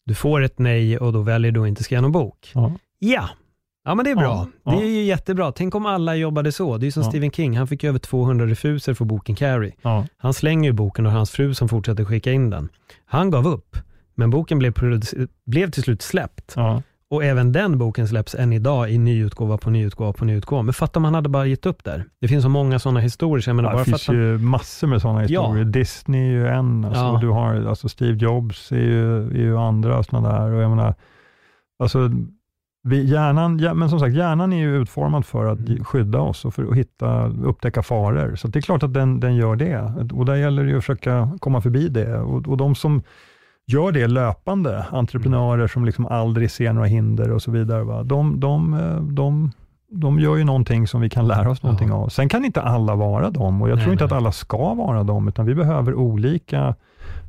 du får ett nej och då väljer du att inte skriva någon bok. Ja. Ja, ja men det är bra. Ja. Det är ju jättebra. Tänk om alla jobbade så. Det är ju som. Stephen King, han fick ju över 200 refuser för boken Carrie. Han slänger ju boken och hans fru som fortsätter skicka in den. Han gav upp, men boken blev, blev till slut släppt. Och även den boken släpps än idag i nyutgåva på nyutgåva på nyutgåva. Men fatta om man hade bara gett upp där. Det finns så många sådana historier, så jag menar Ja, det finns man, ju massor med sådana historier. Ja. Disney är ju en, alltså, Ja. du har alltså Steve Jobs är ju, är ju andra sådana där. Och jag menar, alltså, vi, hjärnan, ja, men som sagt, hjärnan är ju utformad för att Mm. skydda oss och för att hitta, upptäcka faror. Så det är klart att den, den gör det. Och där gäller det ju att försöka komma förbi det. Och, och de som gör det löpande, entreprenörer som liksom aldrig ser några hinder och så vidare, va? De, de, eh, de, de gör ju någonting som vi kan lära oss någonting Ja. av. Sen kan inte alla vara dem och jag Nej, tror inte nej. att alla ska vara dem, utan vi behöver olika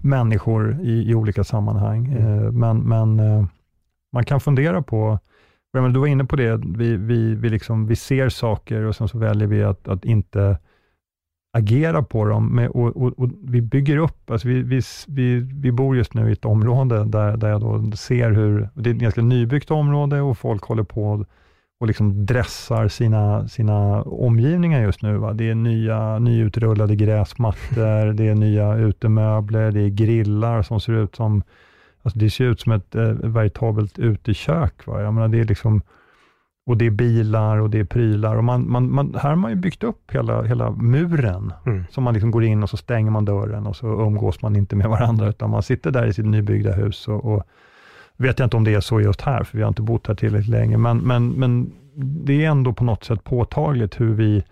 människor i, i olika sammanhang. Mm. Eh, Men, men eh, man kan fundera på, du var inne på det, vi, vi, vi, liksom, vi ser saker och sen så väljer vi att, att inte agera på dem. Med, och, och, och vi bygger upp, alltså vi, vi, vi, vi bor just nu i ett område där, där jag då ser hur, det är ett ganska nybyggt område och folk håller på och liksom dressar sina, sina omgivningar just nu. Va? Det är nya, nyutrullade gräsmattor, det är nya utemöbler, det är grillar som ser ut som, alltså det ser ut som ett eh, veritabelt utekök. Va? Jag menar, det är liksom, och det är bilar och det är prylar. Och man, man, man, här har man ju byggt upp hela, hela muren, Mm. man liksom går in och så stänger man dörren och så umgås man inte med varandra, utan man sitter där i sitt nybyggda hus och, och vet jag inte om det är så just här, för vi har inte bott här tillräckligt länge, men, men, men det är ändå på något sätt påtagligt hur vi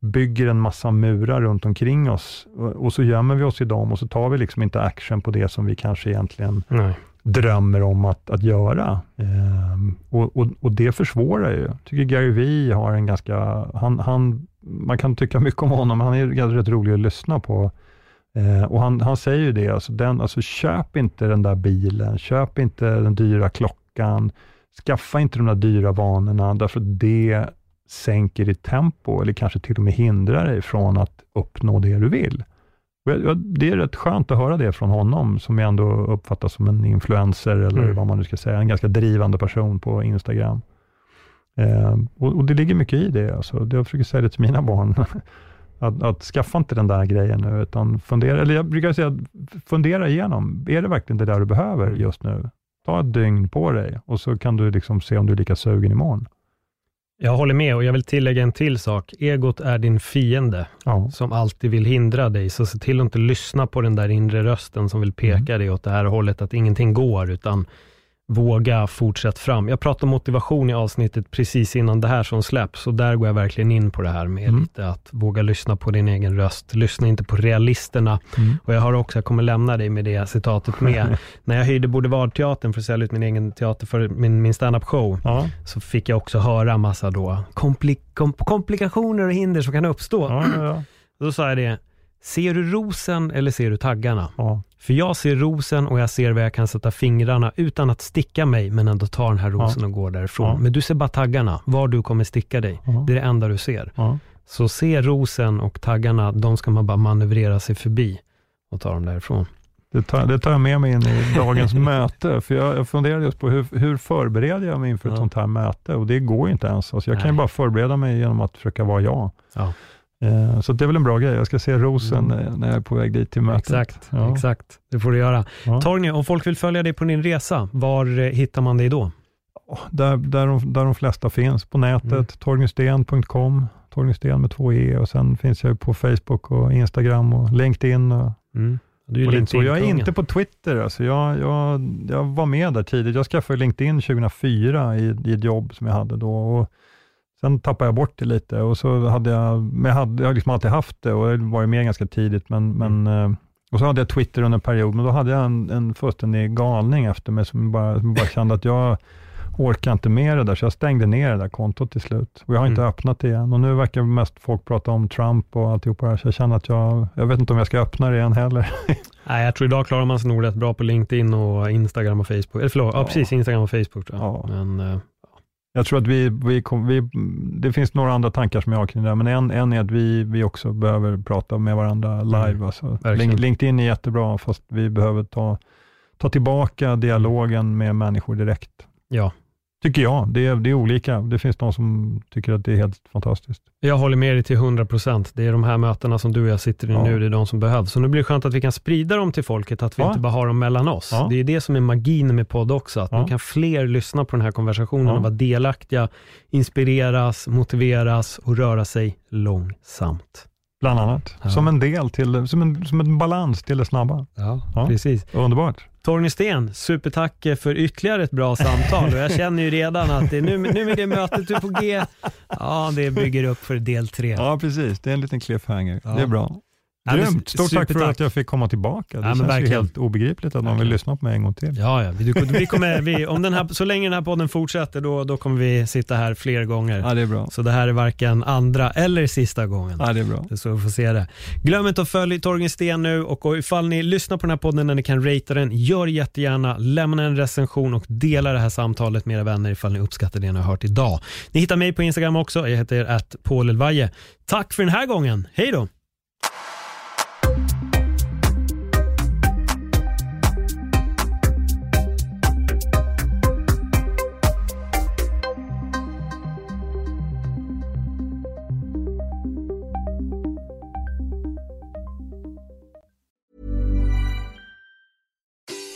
bygger en massa murar runt omkring oss och så gömmer vi oss i dem och så tar vi liksom inte action på det som vi kanske egentligen Nej drömmer om att, att göra. Ehm, och, och, och, det försvårar ju. Jag tycker Gary Vee har en ganska, han, han, man kan tycka mycket om honom, han är rätt rolig att lyssna på. Ehm, och han, han säger ju det, alltså, den, alltså köp inte den där bilen, köp inte den dyra klockan, skaffa inte de där dyra vanorna, därför att det sänker ditt tempo eller kanske till och med hindrar dig från att uppnå det du vill. Det är rätt skönt att höra det från honom, som jag ändå uppfattar som en influencer, eller mm. vad man nu ska säga, en ganska drivande person på Instagram. Eh, och, och, det ligger mycket i det. Alltså. Jag försöker säga det till mina barn, att, att skaffa inte den där grejen nu, utan fundera, eller jag brukar säga, fundera igenom, är det verkligen det där du behöver mm. just nu? Ta ett dygn på dig och så kan du liksom se om du är lika sugen imorgon. Jag håller med och jag vill tillägga en till sak. Egot är din fiende ja. som alltid vill hindra dig, så se till att inte lyssna på den där inre rösten som vill peka mm. dig åt det här hållet, att ingenting går, utan våga fortsätta fram. Jag pratade om motivation i avsnittet precis innan det här som släpps och där går jag verkligen in på det här med mm. lite att våga lyssna på din egen röst. Lyssna inte på realisterna. Mm. Och jag har också, jag kommer lämna dig med det citatet med. När jag hyrde Boulevardteatern för att sälja ut min egen teater för min, min standup show, ja. så fick jag också höra massa då kompli kom komplikationer och hinder som kan uppstå. Ja, ja, då sa jag det, ser du rosen eller ser du taggarna? För jag ser rosen och jag ser var jag kan sätta fingrarna utan att sticka mig, men ändå ta den här rosen ja. och gå därifrån. Ja. Men du ser bara taggarna, var du kommer sticka dig. Ja. Det är det enda du ser. Så se rosen och taggarna, de ska man bara manövrera sig förbi och ta dem därifrån. Det tar, det tar jag med mig in i dagens möte, för jag, jag funderade just på hur, hur förbereder jag mig inför ett sånt här möte och det går ju inte ens. Alltså jag Nej. kan ju bara förbereda mig genom att försöka vara jag. Eh, så det är väl en bra grej. Jag ska se rosen mm. när jag är på väg dit till mötet. Exakt, ja. exakt. det får du göra. Ja. Torgny, om folk vill följa dig på din resa, var eh, hittar man dig då? Där, där, de, där de flesta finns, på nätet, mm. torgnysten.com, Torgnysten med två e och sen finns jag på Facebook och Instagram och LinkedIn. Och, mm. Du är LinkedIn jag är inte på Twitter. Alltså jag, jag, jag var med där tidigt. Jag skaffade LinkedIn 2004 i, i ett jobb som jag hade då. Och Sen tappade jag bort det lite och så hade jag, men jag, hade, jag har liksom alltid haft det och det var ju med ganska tidigt, men, men mm. Eh, och så hade jag Twitter under en period, men då hade jag en, en fullständig galning efter mig som bara, som bara kände att jag orkar inte med det där, så jag stängde ner det där kontot till slut. Och jag har inte mm. öppnat det igen. Och nu verkar mest folk prata om Trump och alltihopa det här, så jag känner att jag, jag vet inte om jag ska öppna det igen heller. Nej, jag tror idag klarar man sig nog rätt bra på LinkedIn och Instagram och Facebook. Eller förlåt, ja, ja precis, Instagram och Facebook tror jag. Ja. Men, uh, jag tror att vi, vi, kom, vi, det finns några andra tankar som jag har kring det, men en, en är att vi, vi också behöver prata med varandra live. Mm, alltså. LinkedIn är jättebra, fast vi behöver ta, ta tillbaka dialogen med människor direkt. Ja, Tycker jag. Det är, det är olika. Det finns de som tycker att det är helt fantastiskt. Jag håller med dig till 100 procent. Det är de här mötena som du och jag sitter i ja. nu, det är de som behövs. Så nu blir det skönt att vi kan sprida dem till folket, att vi ja. inte bara har dem mellan oss. Ja. Det är det som är magin med podd också, att nu kan fler lyssna på den här konversationen och vara delaktiga, inspireras, motiveras och röra sig långsamt. Bland annat. Som en del till, som en, som en balans till det snabba. Ja, precis. Underbart. Torgny Sten, supertack för ytterligare ett bra samtal och jag känner ju redan att det, nu, nu med det mötet du på G, ja det bygger upp för del tre. Ja precis, det är en liten cliffhanger. Ja. Det är bra. Grymt, stort tack för att jag fick komma tillbaka. Det ja, känns verkligen. ju helt obegripligt att man vill lyssna på mig en gång till. Ja, ja. Vi, vi kommer, vi, om den här, så länge den här podden fortsätter, då, då kommer vi sitta här fler gånger. Ja, det är bra. Så det här är varken andra eller sista gången. Ja, det är bra. Så vi får se det. Glöm inte att följa Torgen Sten nu och ifall ni lyssnar på den här podden när ni kan ratea den, gör jättegärna, lämna en recension och dela det här samtalet med era vänner ifall ni uppskattar det ni har hört idag. Ni hittar mig på Instagram också. Jag heter att. Tack för den här gången. Hej då!